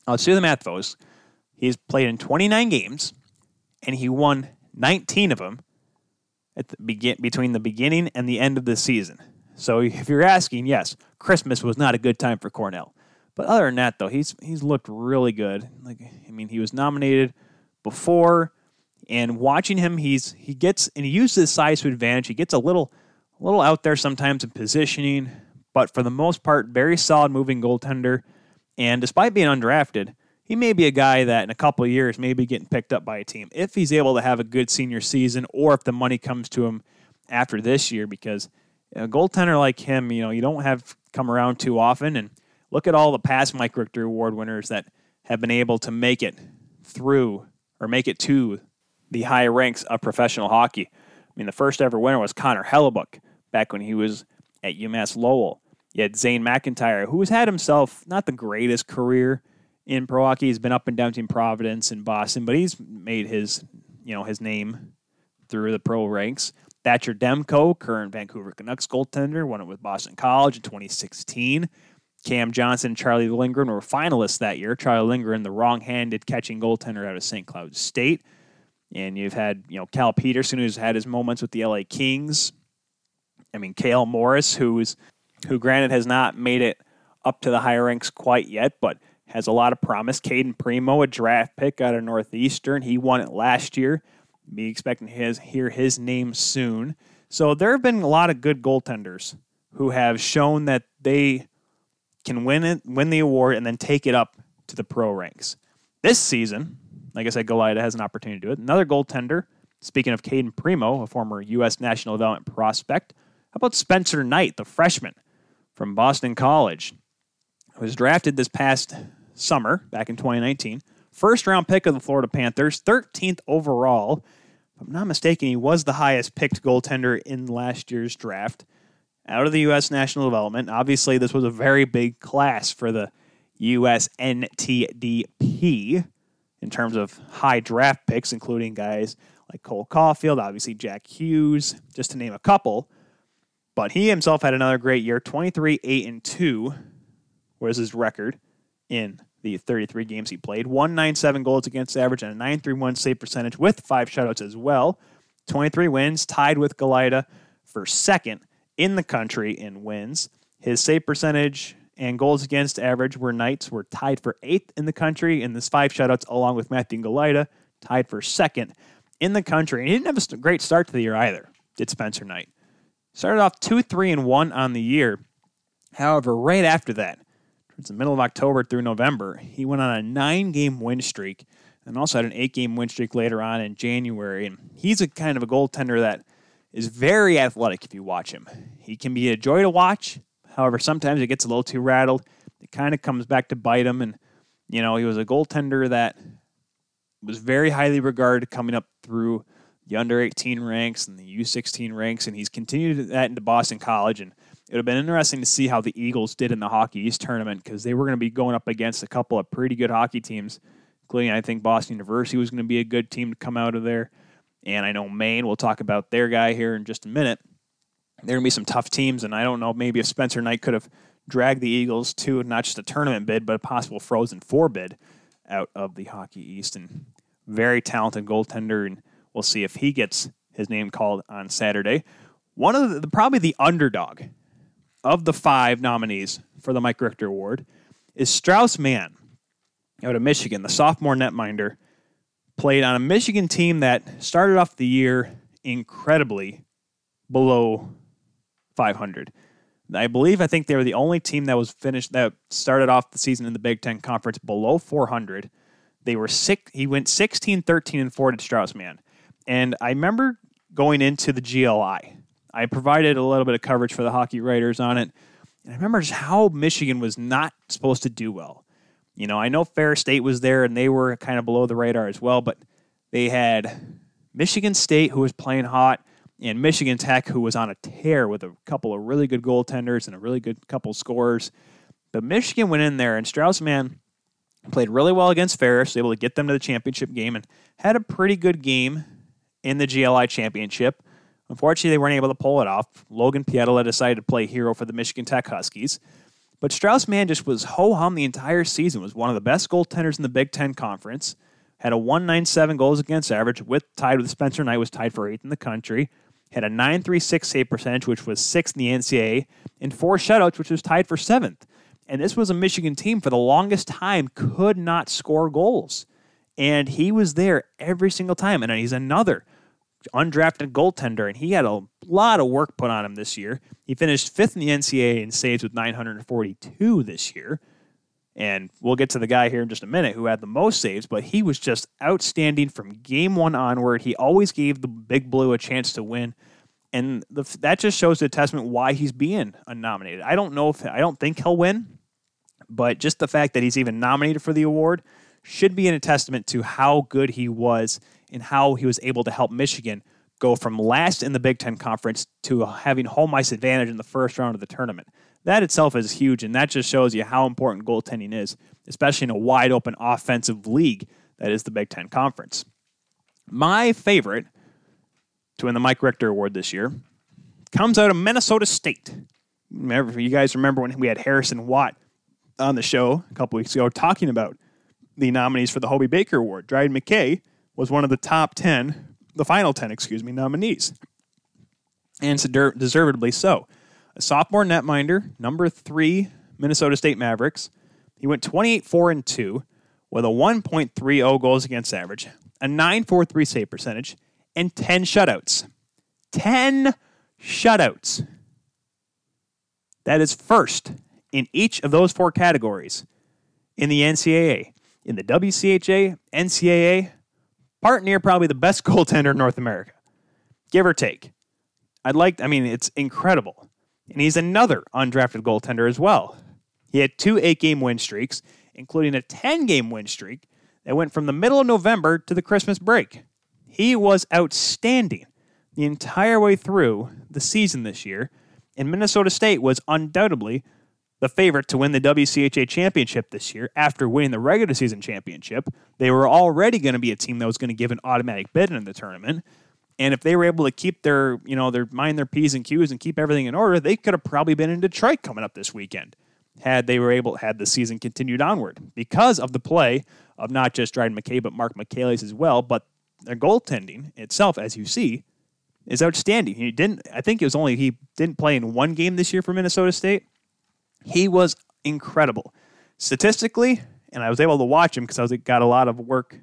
Now, let's do the math, folks. He's played in 29 games, and he won 19 of them at the begin between the beginning and the end of the season. So, if you're asking, yes, Christmas was not a good time for Cornell. But other than that, though, he's he's looked really good. Like I mean, he was nominated before, and watching him, he's he gets and he uses his size to advantage. He gets a little a little out there sometimes in positioning, but for the most part, very solid moving goaltender. And despite being undrafted, he may be a guy that in a couple of years may be getting picked up by a team if he's able to have a good senior season, or if the money comes to him after this year. Because a goaltender like him, you know, you don't have come around too often, and Look at all the past Mike Richter Award winners that have been able to make it through or make it to the high ranks of professional hockey. I mean, the first ever winner was Connor Hellebuyck back when he was at UMass Lowell. You had Zane McIntyre, who has had himself not the greatest career in pro hockey. He's been up and down Team Providence and Boston, but he's made his, you know, his name through the pro ranks. Thatcher Demko, current Vancouver Canucks goaltender, won it with Boston College in 2016. Cam Johnson and Charlie Lindgren were finalists that year. Charlie Lindgren, the wrong-handed catching goaltender out of St. Cloud State. And you've had, you know, Cal Petersen, who's had his moments with the LA Kings. I mean, Cale Morris, who's who granted has not made it up to the higher ranks quite yet, but has a lot of promise. Cayden Primeau, a draft pick out of Northeastern. He won it last year. Be expecting his hear his name soon. So there have been a lot of good goaltenders who have shown that they can win it, win the award, and then take it up to the pro ranks. This season, like I said, Galajda has an opportunity to do it. Another goaltender. Speaking of Cayden Primeau, a former U.S. National Development prospect, how about Spencer Knight, the freshman from Boston College, who was drafted this past summer, back in 2019. First round pick of the Florida Panthers, 13th overall. If I'm not mistaken, he was the highest picked goaltender in last year's draft out of the U.S. National Development. Obviously, this was a very big class for the U.S. NTDP in terms of high draft picks, including guys like Cole Caulfield, obviously Jack Hughes, just to name a couple. But he himself had another great year 23 8 and 2 was his record in the 33 games he played. 197 goals against average and a 931 save percentage with five shutouts as well. 23 wins, tied with Galajda for second in the country in wins. His save percentage and goals against average were Knights were tied for eighth in the country in this five shutouts, along with Matthew Galajda, tied for second in the country. And he didn't have a great start to the year either, did Spencer Knight. Started off 2 3 and 1 on the year. However, right after that, towards the middle of October through November, he went on a nine game win streak and also had an eight game win streak later on in January. And he's a kind of a goaltender that is very athletic if you watch him. He can be a joy to watch. However, sometimes it gets a little too rattled. It kind of comes back to bite him. And, you know, he was a goaltender that was very highly regarded coming up through the under 18 ranks and the U16 ranks. And he's continued that into Boston College. And it would have been interesting to see how the Eagles did in the Hockey East tournament because they were going to be going up against a couple of pretty good hockey teams, including, I think, Boston University was going to be a good team to come out of there. And I know Maine, we'll talk about their guy here in just a minute. There are going to be some tough teams, and I don't know maybe if Spencer Knight could have dragged the Eagles to not just a tournament bid, but a possible Frozen Four bid out of the Hockey East. And very talented goaltender, and we'll see if he gets his name called on Saturday. One of the probably the underdog of the five nominees for the Mike Richter Award is Strauss Mann out of Michigan, the sophomore netminder. Played on a Michigan team that started off the year incredibly below 500. I believe I think they were the only team that was finished that started off the season in the Big Ten Conference below 400. They were sick. He went 16, 13, and 4 to Strauss Mann. And I remember going into the GLI. I provided a little bit of coverage for the hockey writers on it. And I remember just how Michigan was not supposed to do well. You know, I know Ferris State was there and they were kind of below the radar as well, but they had Michigan State, who was playing hot, and Michigan Tech, who was on a tear with a couple of really good goaltenders and a really good couple scorers. But Michigan went in there, and Strauss Mann played really well against Ferris, able to get them to the championship game, and had a pretty good game in the GLI championship. Unfortunately, they weren't able to pull it off. Logan Pietila decided to play hero for the Michigan Tech Huskies. But Strauss Mann just was ho hum the entire season, was one of the best goaltenders in the Big Ten Conference had a 197 goals against average, with tied with Spencer Knight, was tied for eighth in the country. Had a 936 save percentage, which was sixth in the NCAA, and four shutouts, which was tied for seventh. And this was a Michigan team for the longest time could not score goals. And he was there every single time. And he's another undrafted goaltender, and he had a lot of work put on him this year. He finished fifth in the NCAA in saves with 942 this year. And we'll get to the guy here in just a minute who had the most saves, but he was just outstanding from game one onward. He always gave the Big Blue a chance to win. And the, that just shows the testament why he's being nominated. I don't know if I don't think he'll win, but just the fact that he's even nominated for the award should be in a testament to how good he was and how he was able to help Michigan go from last in the Big Ten Conference to having home ice advantage in the first round of the tournament. That itself is huge, and that just shows you how important goaltending is, especially in a wide open offensive league that is the Big Ten Conference. My favorite to win the Mike Richter Award this year comes out of Minnesota State. Remember, you guys remember when we had Harrison Watt on the show a couple weeks ago talking about the nominees for the Hobey Baker Award. Dryden McKay was one of the top 10, the final 10, excuse me, nominees. And it's deservedly so a sophomore netminder, number three Minnesota State Mavericks. He went 28 4 and 2 with a 1.30 goals against average, a 9.43 save percentage, and 10 shutouts. 10 shutouts. That is first in each of those four categories in the NCAA. In the WCHA, NCAA, part near probably the best goaltender in North America, give or take. I'd like, I mean, it's incredible and he's another undrafted goaltender as well. He had two eight game win streaks, including a 10 game win streak that went from the middle of November to the Christmas break. He was outstanding the entire way through the season this year, and Minnesota State was undoubtedly the favorite to win the WCHA championship this year after winning the regular season championship. They were already going to be a team that was going to give an automatic bid in the tournament. And if they were able to keep their, you know, their mind their P's and Q's and keep everything in order, they could have probably been in Detroit coming up this weekend had they were able had the season continued onward because of the play of not just Dryden McKay but Marc Michaelis as well. But their goaltending itself, as you see, is outstanding. He didn't. I think it was only he didn't play in one game this year for Minnesota State. He was incredible statistically, and I was able to watch him because I was got a lot of work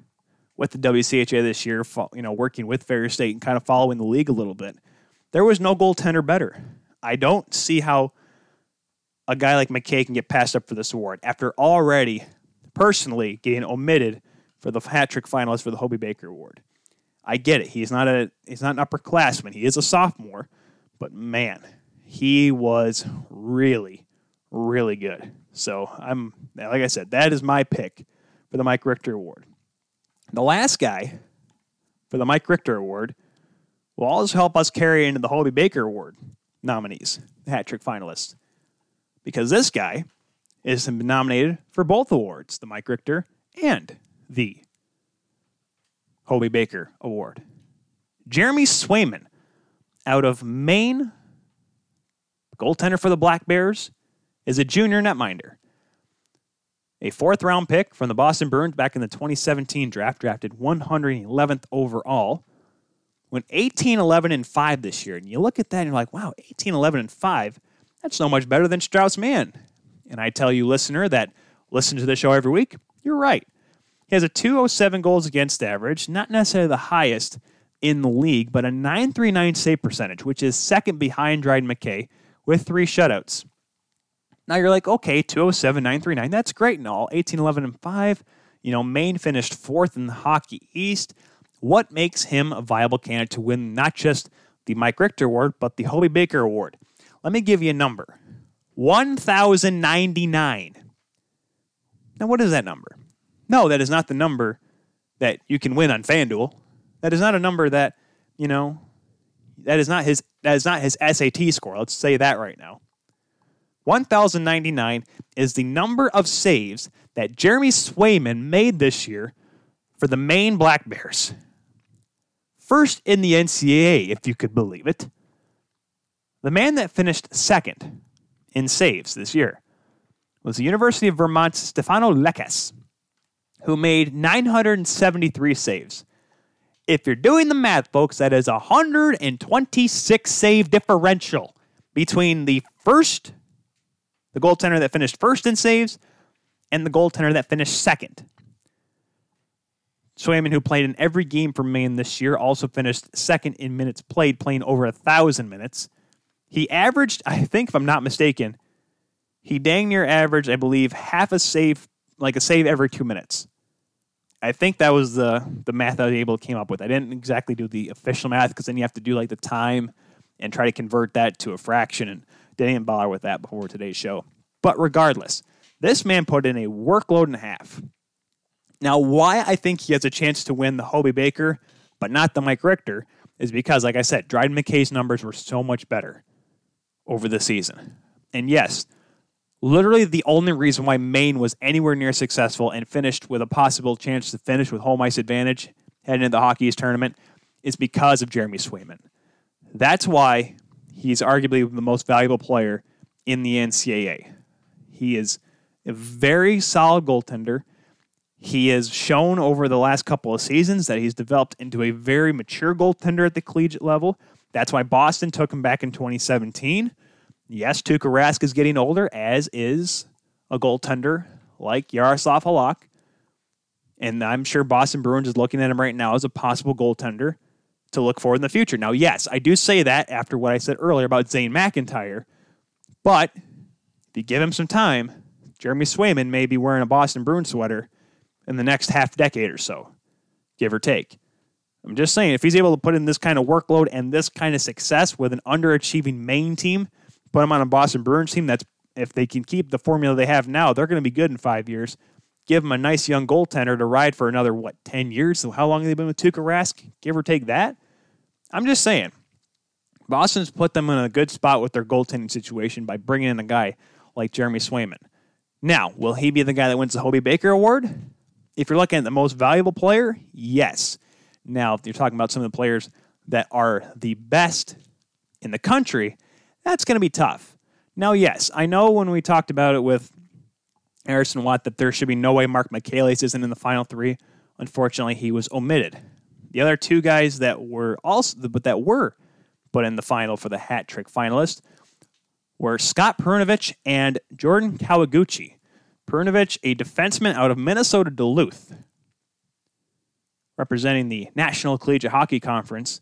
with the WCHA this year, you know, working with Ferris State and kind of following the league a little bit. There was no goaltender better. I don't see how a guy like McKay can get passed up for this award after already personally getting omitted for the hat trick finalist for the Hobey Baker Award. I get it. He's not a he's not an upperclassman. He is a sophomore, but man, he was really, really good. So I'm like I said, that is my pick for the Mike Richter Award. The last guy for the Mike Richter Award will also help us carry into the Hobey Baker Award nominees, the hat trick finalists. Because this guy is nominated for both awards, the Mike Richter and the Hobey Baker Award. Jeremy Swayman out of Maine, goaltender for the Black Bears, is a junior netminder. A fourth round pick from the Boston Bruins back in the 2017 draft, drafted 111th overall. Went 18, 11, and 5 this year. And you look at that and you're like, wow, 18, 11, and 5. That's so much better than Strauss Mann. And I tell you, listener, that listen to the show every week, you're right. He has a 207 goals against average, not necessarily the highest in the league, but a 939 save percentage, which is second behind Dryden McKay with three shutouts. Now you're like, okay, 207, 939, that's great and all. 18, 11, and 5. You know, Maine finished fourth in the Hockey East. What makes him a viable candidate to win not just the Mike Richter Award, but the Hobey Baker Award? Let me give you a number 1,099. Now, what is that number? No, that is not the number that you can win on FanDuel. That is not a number that, you know, that is not his that is not his SAT score. Let's say that right now. 1099 is the number of saves that Jeremy Swayman made this year for the Maine Black Bears. First in the NCAA, if you could believe it. The man that finished second in saves this year was the University of Vermont's Stefano Lekkas who made 973 saves. If you're doing the math, folks, that is a 126 save differential between the first, the goaltender that finished first in saves, and the goaltender that finished second. Swayman, who played in every game for Maine this year, also finished second in minutes played, playing over a thousand minutes. He averaged, I think, if I'm not mistaken, he dang near averaged, I believe, half a save, like a save every two minutes. I think that was the the math I was able to came up with. I didn't exactly do the official math because then you have to do like the time and try to convert that to a fraction, and didn't bother with that before today's show. But regardless, this man put in a workload and a half. Now, why I think he has a chance to win the Hobey Baker, but not the Mike Richter, is because, like I said, Dryden McKay's numbers were so much better over the season. And yes, literally the only reason why Maine was anywhere near successful and finished with a possible chance to finish with home ice advantage heading into the Hockey East tournament is because of Jeremy Swayman. That's why he's arguably the most valuable player in the NCAA. He is a very solid goaltender. He has shown over the last couple of seasons that he's developed into a very mature goaltender at the collegiate level. That's why Boston took him back in 2017 yes, Tuukka Rask is getting older, as is a goaltender like Jaroslav Halak. And I'm sure Boston Bruins is looking at him right now as a possible goaltender to look for in the future. Now, yes, I do say that after what I said earlier about Zane McIntyre, but if you give him some time, Jeremy Swayman may be wearing a Boston Bruins sweater in the next half decade or so, give or take. I'm just saying, if he's able to put in this kind of workload and this kind of success with an underachieving Maine team put him on a Boston Bruins team that's if they can keep the formula they have now, they're going to be good in five years. Give them a nice young goaltender to ride for another what ten years. So how long have they been with Tuukka Rask? Give or take that. I'm just saying, Boston's put them in a good spot with their goaltending situation by bringing in a guy like Jeremy Swayman. Now, will he be the guy that wins the Hobey Baker Award? If you're looking at the most valuable player, yes. Now, if you're talking about some of the players that are the best in the country, that's going to be tough. Now, yes, I know when we talked about it with Harrison Watt that there should be no way Marc Michaelis isn't in the final three. Unfortunately, he was omitted. The other two guys that were also, but that were put in the final for the hat trick finalist were Scott Perunovich and Jordan Kawaguchi. Perunovich, a defenseman out of Minnesota Duluth, representing the National Collegiate Hockey Conference,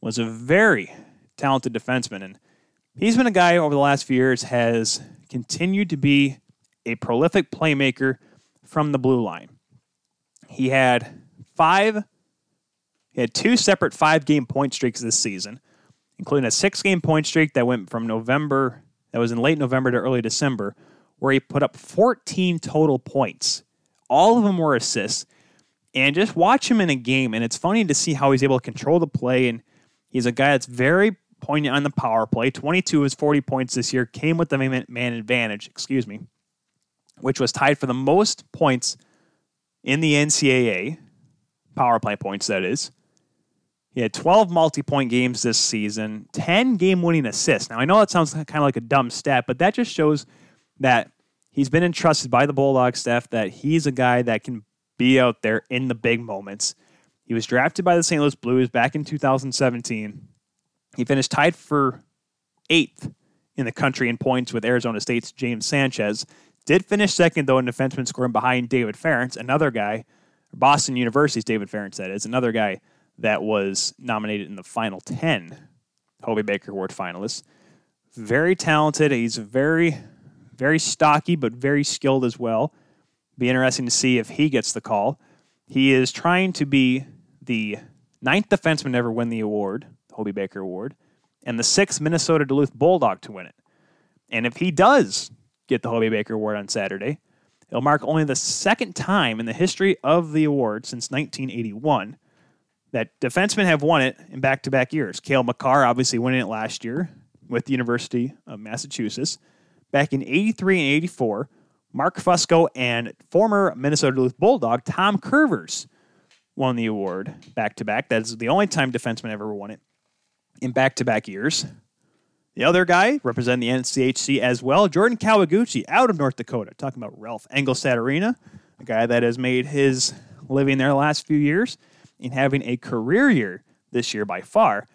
was a very talented defenseman. And He's been a guy over the last few years has continued to be a prolific playmaker from the blue line. He had five, he had two separate five game point streaks this season, including a six game point streak that went from November, that was in late November to early December, where he put up 14 total points. All of them were assists. And just watch him in a game, and it's funny to see how he's able to control the play. And he's a guy that's very poignant on the power play. 22 of his 40 points this year came with the man advantage, excuse me, which was tied for the most points in the NCAA, power play points, that is. He had 12 multi point games this season, 10 game winning assists. Now, I know that sounds kind of like a dumb stat, but that just shows that he's been entrusted by the Bulldog staff that he's a guy that can be out there in the big moments. He was drafted by the St. Louis Blues back in 2017. He finished tied for eighth in the country in points with Arizona State's James Sanchez. Did finish second, though, in defenseman scoring behind David Farrance, another guy, Boston University's David Farrance, that is, another guy that was nominated in the final 10 Hobey Baker Award finalists. Very talented. He's very, very stocky, but very skilled as well. Be interesting to see if he gets the call. He is trying to be the ninth defenseman to ever win the award, the Hobey Baker Award, and the sixth Minnesota Duluth Bulldog to win it. And if he does get the Hobey Baker Award on Saturday, it'll mark only the second time in the history of the award since 1981 that defensemen have won it in back to back years. Cale Makar obviously winning it last year with the University of Massachusetts. Back in 83 and 84, Mark Fusco and former Minnesota Duluth Bulldog Tom Kurvers won the award back to back. That's the only time defenseman ever won it in back to back years. The other guy representing the NCHC as well, Jordan Kawaguchi out of North Dakota. Talking about Ralph Engelstad Arena, a guy that has made his living there the last few years and having a career year this year by far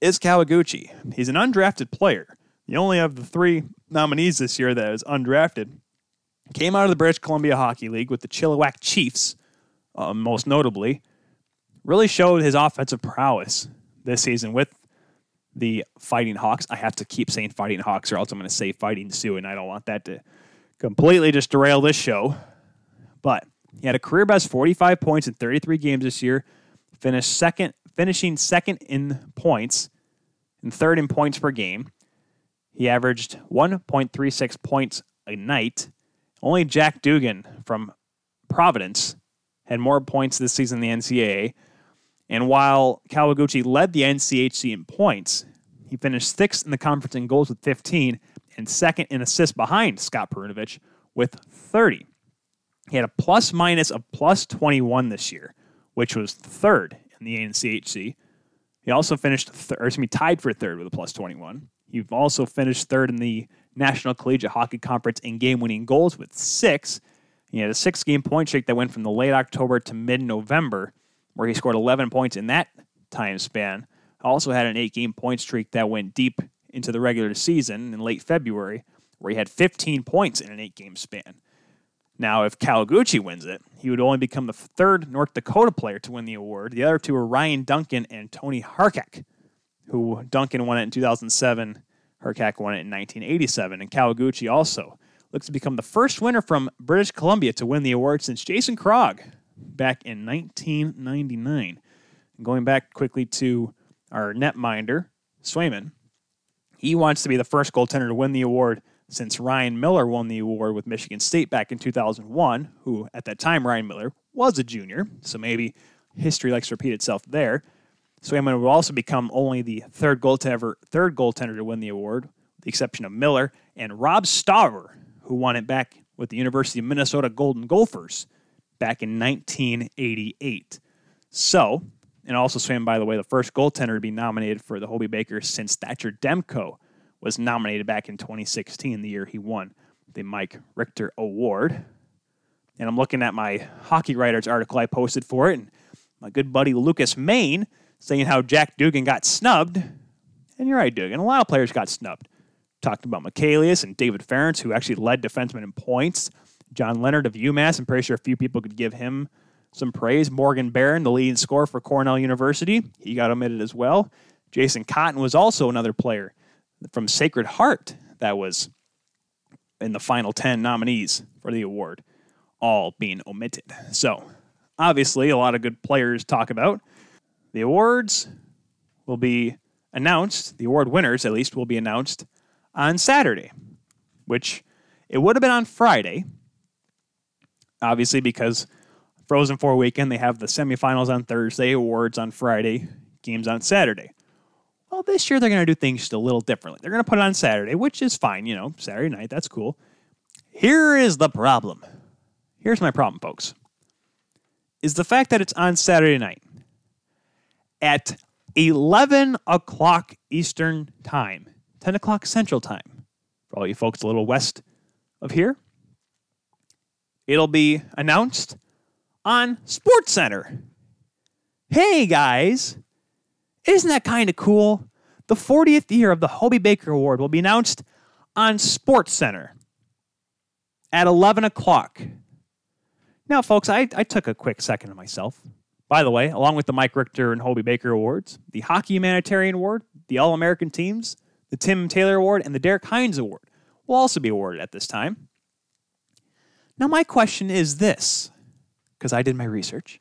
is Kawaguchi. He's an undrafted player. The only of the three nominees this year that is undrafted came out of the British Columbia Hockey League with the Chilliwack Chiefs, uh, most notably. Really showed his offensive prowess this season with the Fighting Hawks. I have to keep saying Fighting Hawks, or else I'm going to say Fighting Sioux, and I don't want that to completely just derail this show. But he had a career best 45 points in 33 games this year. Finished second, finishing second in points and third in points per game. He averaged 1.36 points a night. Only Jack Dugan from Providence had more points this season in the NCAA. And while Kawaguchi led the NCHC in points, he finished sixth in the conference in goals with 15 and second in assists behind Scott Perunovich with 30. He had a plus minus of plus 21 this year, which was third in the NCHC. He also finished, th- or excuse me, tied for third with a plus 21. He also finished third in the National Collegiate Hockey Conference in game winning goals with six. He had a six game point streak that went from the late October to mid November, where he scored 11 points in that time span. Also had an eight game point streak that went deep into the regular season in late February, where he had 15 points in an eight game span. Now, if Kawaguchi wins it, he would only become the third North Dakota player to win the award. The other two are Ryan Duncan and Tony Hrkac, who Duncan won it in 2007, Hrkac won it in 1987, and Kawaguchi also looks to become the first winner from British Columbia to win the award since Jason Krog back in 1999. And going back quickly to our netminder, Swayman, he wants to be the first goaltender to win the award since Ryan Miller won the award with Michigan State back in 2001, who at that time, Ryan Miller was a junior, so maybe history likes to repeat itself there. Swayman will also become only the third goaltender, third goaltender to win the award, with the exception of Miller and Rob Stauber, who won it back with the University of Minnesota Golden Gophers back in 1988. So, and also Swayman, by the way, the first goaltender to be nominated for the Hobey Baker since Thatcher Demko was nominated back in 2016, the year he won the Mike Richter Award. And I'm looking at my Hockey Writers article I posted for it, and my good buddy Lucas Main saying how Jack Dugan got snubbed. And you're right, Dugan. A lot of players got snubbed. Talked about Michaelis and David Farrance, who actually led defensemen in points. John Leonard of UMass, I'm pretty sure a few people could give him some praise. Morgan Barron, the leading scorer for Cornell University, he got omitted as well. Jason Cotton was also another player from Sacred Heart that was in the final 10 nominees for the award, all being omitted. So, obviously, a lot of good players talk about. The awards will be announced, the award winners at least will be announced on Saturday, which it would have been on Friday, obviously, because Frozen Four weekend, they have the semifinals on Thursday, awards on Friday, games on Saturday. Well, this year they're going to do things just a little differently. They're going to put it on Saturday, which is fine, you know, Saturday night, that's cool. Here is the problem. Here's my problem, folks. Is the fact that it's on Saturday night at 11 o'clock Eastern Time, 10 o'clock Central Time, for all you folks a little west of here. It'll be announced on Sports Center. Hey guys, isn't that kind of cool? The 40th year of the Hobey Baker Award will be announced on Sports Center at 11 o'clock. Now, folks, I, I took a quick second to myself. By the way, along with the Mike Richter and Hobey Baker Awards, the Hockey Humanitarian Award, the All American Teams, the Tim Taylor Award, and the Derek Hines Award will also be awarded at this time. Now, my question is this because I did my research.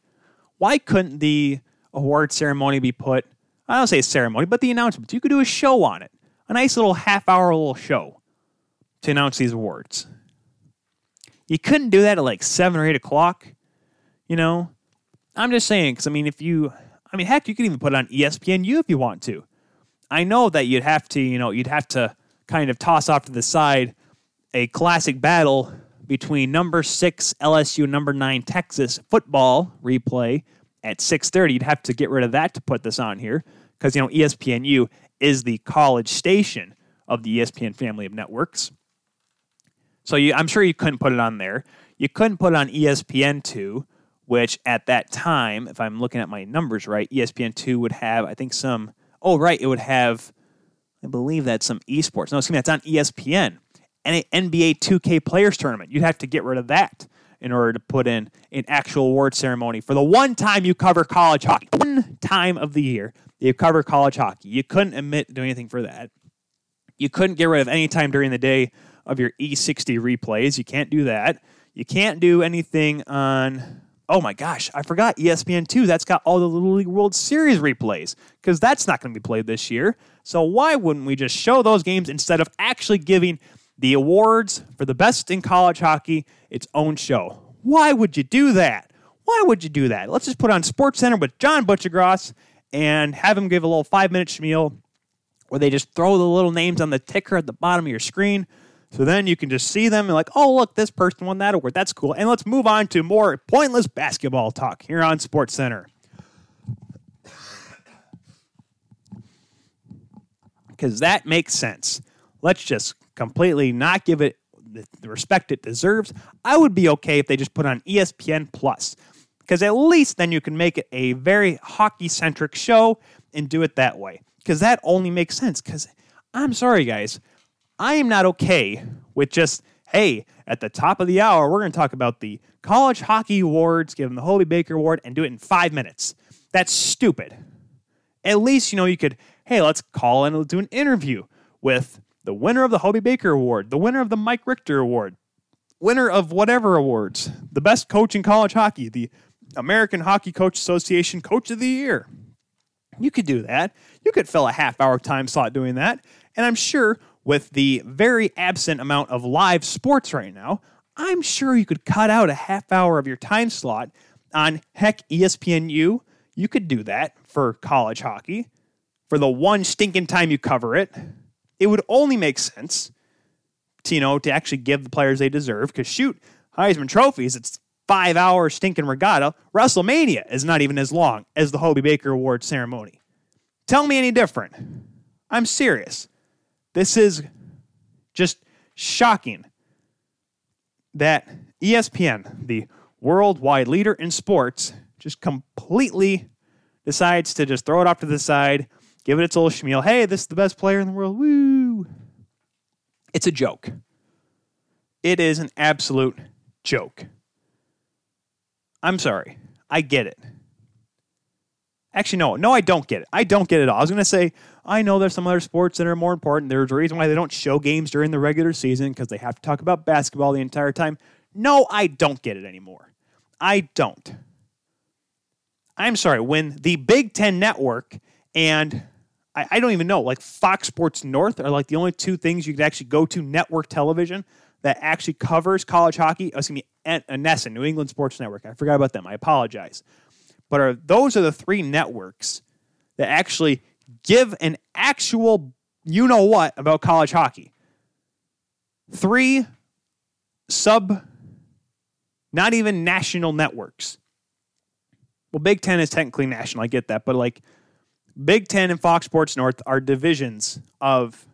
Why couldn't the award ceremony be put? I don't say ceremony, but the announcements. You could do a show on it, a nice little half hour little show to announce these awards. You couldn't do that at like seven or eight o'clock. You know, I'm just saying because I mean, if you, I mean, heck, you could even put it on ESPNU if you want to. I know that you'd have to, you know, you'd have to kind of toss off to the side a classic battle between number six LSU number nine Texas football replay at 6:30. You'd have to get rid of that to put this on here because you know ESPNU is the college station of the ESPN family of networks. So you, I'm sure you couldn't put it on there. You couldn't put it on ESPN2, which at that time, if I'm looking at my numbers right, ESPN2 would have, I think, some. Oh, right, it would have. I believe that's some esports. No, excuse me, that's on ESPN. NBA 2K Players Tournament. You'd have to get rid of that in order to put in an actual award ceremony for the one time you cover college hockey. One time of the year you cover college hockey. You couldn't admit to anything for that. You couldn't get rid of any time during the day of your E60 replays. You can't do that. You can't do anything on. Oh my gosh, I forgot ESPN2. That's got all the Little League World Series replays because that's not going to be played this year. So why wouldn't we just show those games instead of actually giving the awards for the best in college hockey its own show? Why would you do that? Why would you do that? Let's just put on Sports Center with John Buccigross and have him give a little five minute spiel where they just throw the little names on the ticker at the bottom of your screen so then you can just see them and like, oh look, this person won that award. That's cool. And let's move on to more pointless basketball talk here on Sports Center. Because that makes sense. Let's just completely not give it the respect it deserves. I would be okay if they just put on ESPN Plus. Because at least then you can make it a very hockey centric show and do it that way. Because that only makes sense. Because I'm sorry, guys. I am not okay with just, hey, at the top of the hour, we're going to talk about the college hockey awards, give them the Hobey Baker Award, and do it in five minutes. That's stupid. At least, you know, you could, hey, let's call and do an interview with the winner of the Hobey Baker Award, the winner of the Mike Richter Award, winner of whatever awards, the best coach in college hockey, the American Hockey Coach Association Coach of the Year. You could do that. You could fill a half hour time slot doing that. And I'm sure with the very absent amount of live sports right now, I'm sure you could cut out a half hour of your time slot on heck ESPNU. You could do that for college hockey for the one stinking time you cover it. It would only make sense to, you know, to actually give the players they deserve. Because shoot, Heisman trophies, it's five hour stinking regatta. WrestleMania is not even as long as the Hobey Baker Award ceremony. Tell me any different. I'm serious. This is just shocking that ESPN, the worldwide leader in sports, just completely decides to just throw it off to the side, give it its little schmeal. Hey, this is the best player in the world. Woo! It's a joke. It is an absolute joke. I'm sorry. I get it. Actually, no, no, I don't get it. I don't get it at all. I was going to say, I know there's some other sports that are more important. There's a reason why they don't show games during the regular season because they have to talk about basketball the entire time. No, I don't get it anymore. I don't. I'm sorry, when the Big Ten Network and I, I, don't even know, like Fox Sports North are like the only two things you could actually go to network television that actually covers college hockey. Oh, excuse me, NESN, uh, New England Sports Network. I forgot about them. I apologize but are those are the three networks that actually give an actual you know what about college hockey. Three sub not even national networks. Well, Big 10 is technically national, I get that, but like Big 10 and Fox Sports North are divisions of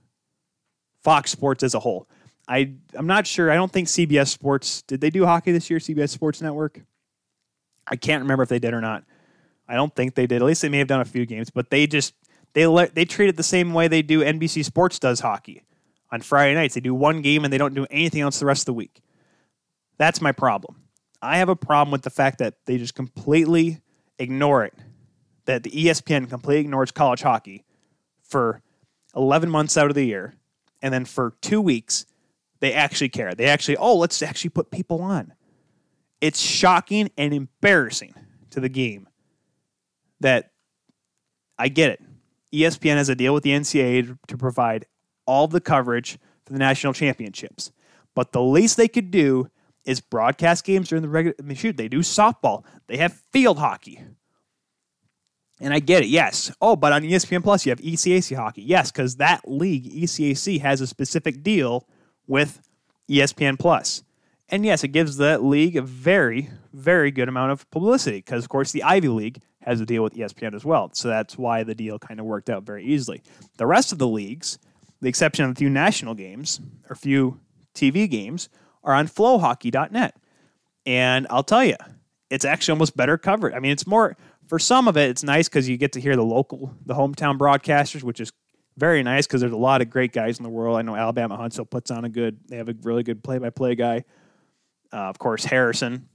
Fox Sports as a whole. I I'm not sure. I don't think CBS Sports did they do hockey this year. CBS Sports Network. I can't remember if they did or not. I don't think they did. At least they may have done a few games, but they just they let they treat it the same way they do NBC Sports does hockey on Friday nights. They do one game and they don't do anything else the rest of the week. That's my problem. I have a problem with the fact that they just completely ignore it. That the ESPN completely ignores college hockey for 11 months out of the year. And then for two weeks, they actually care. They actually, oh, let's actually put people on. It's shocking and embarrassing to the game that I get it. ESPN has a deal with the NCAA to provide all the coverage for the national championships. But the least they could do is broadcast games during the regular. I mean, shoot, they do softball. They have field hockey. And I get it, yes. Oh, but on ESPN Plus, you have ECAC hockey. Yes, because that league, ECAC, has a specific deal with ESPN Plus. And yes, it gives that league a very, very good amount of publicity because, of course, the Ivy League has a deal with ESPN as well. So that's why the deal kind of worked out very easily. The rest of the leagues, the exception of a few national games or a few TV games, are on flohockey.net. And I'll tell you, it's actually almost better covered. I mean, it's more, for some of it, it's nice because you get to hear the local, the hometown broadcasters, which is very nice because there's a lot of great guys in the world. I know Alabama Huntsville puts on a good, they have a really good play by play guy. Uh, of course, Harrison,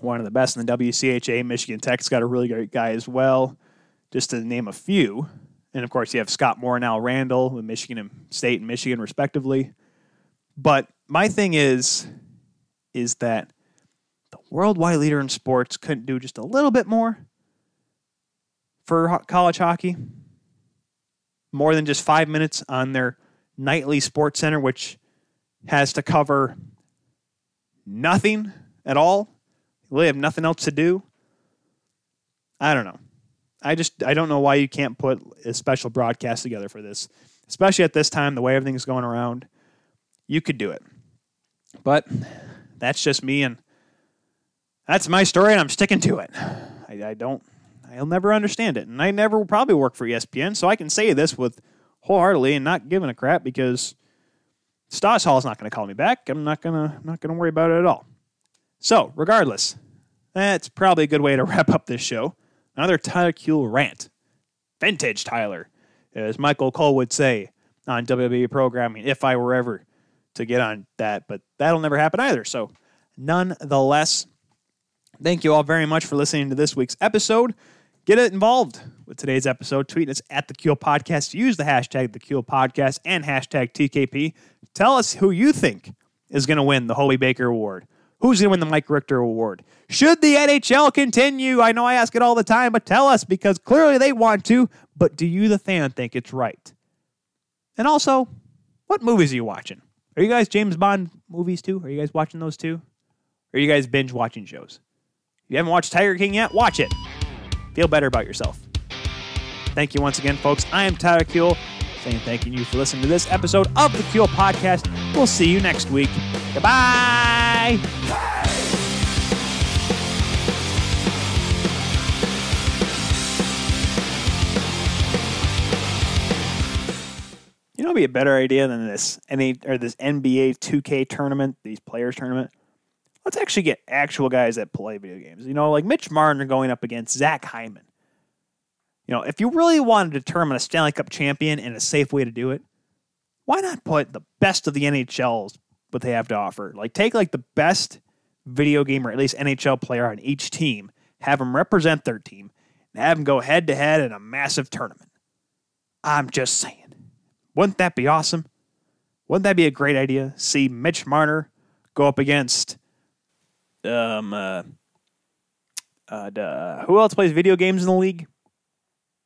one of the best in the WCHA. Michigan Tech's got a really great guy as well, just to name a few. And of course, you have Scott Moore and Al Randall with Michigan and State and Michigan, respectively. But my thing is, is that the worldwide leader in sports couldn't do just a little bit more for college hockey. More than just five minutes on their nightly sports center, which has to cover nothing at all. You really have nothing else to do. I don't know. I just I don't know why you can't put a special broadcast together for this, especially at this time, the way everything's going around. You could do it, but that's just me, and that's my story, and I'm sticking to it. I, I don't. I'll never understand it, and I never will probably work for ESPN, so I can say this with wholeheartedly and not giving a crap because Hall is not going to call me back. I'm not gonna not gonna worry about it at all. So, regardless, that's probably a good way to wrap up this show. Another Tyler Kuehl rant. Vintage Tyler, as Michael Cole would say on WWE programming, if I were ever to get on that, but that'll never happen either. So, nonetheless, thank you all very much for listening to this week's episode. Get it involved with today's episode. Tweet us at the Kuehl Podcast. Use the hashtag the Kuehl Podcast and hashtag TKP. Tell us who you think is going to win the Hobey Baker Award. Who's going to win the Mike Richter Award? Should the NHL continue? I know I ask it all the time, but tell us because clearly they want to. But do you, the fan, think it's right? And also, what movies are you watching? Are you guys James Bond movies too? Are you guys watching those too? Are you guys binge watching shows? If you haven't watched Tiger King yet, watch it. Feel better about yourself. Thank you once again, folks. I am Tyler Kuehl, saying thank you for listening to this episode of the Kuehl Podcast. We'll see you next week. Goodbye. You know, it'd be a better idea than this any or this NBA 2K tournament, these players tournament. Let's actually get actual guys that play video games. You know, like Mitch Marner going up against Zach Hyman. You know, if you really want to determine a Stanley Cup champion and a safe way to do it, why not put the best of the NHLs what they have to offer? Like take like the best video game or at least NHL player on each team, have them represent their team, and have them go head to head in a massive tournament. I'm just saying. Wouldn't that be awesome? Wouldn't that be a great idea? See Mitch Marner go up against um uh, uh, who else plays video games in the league?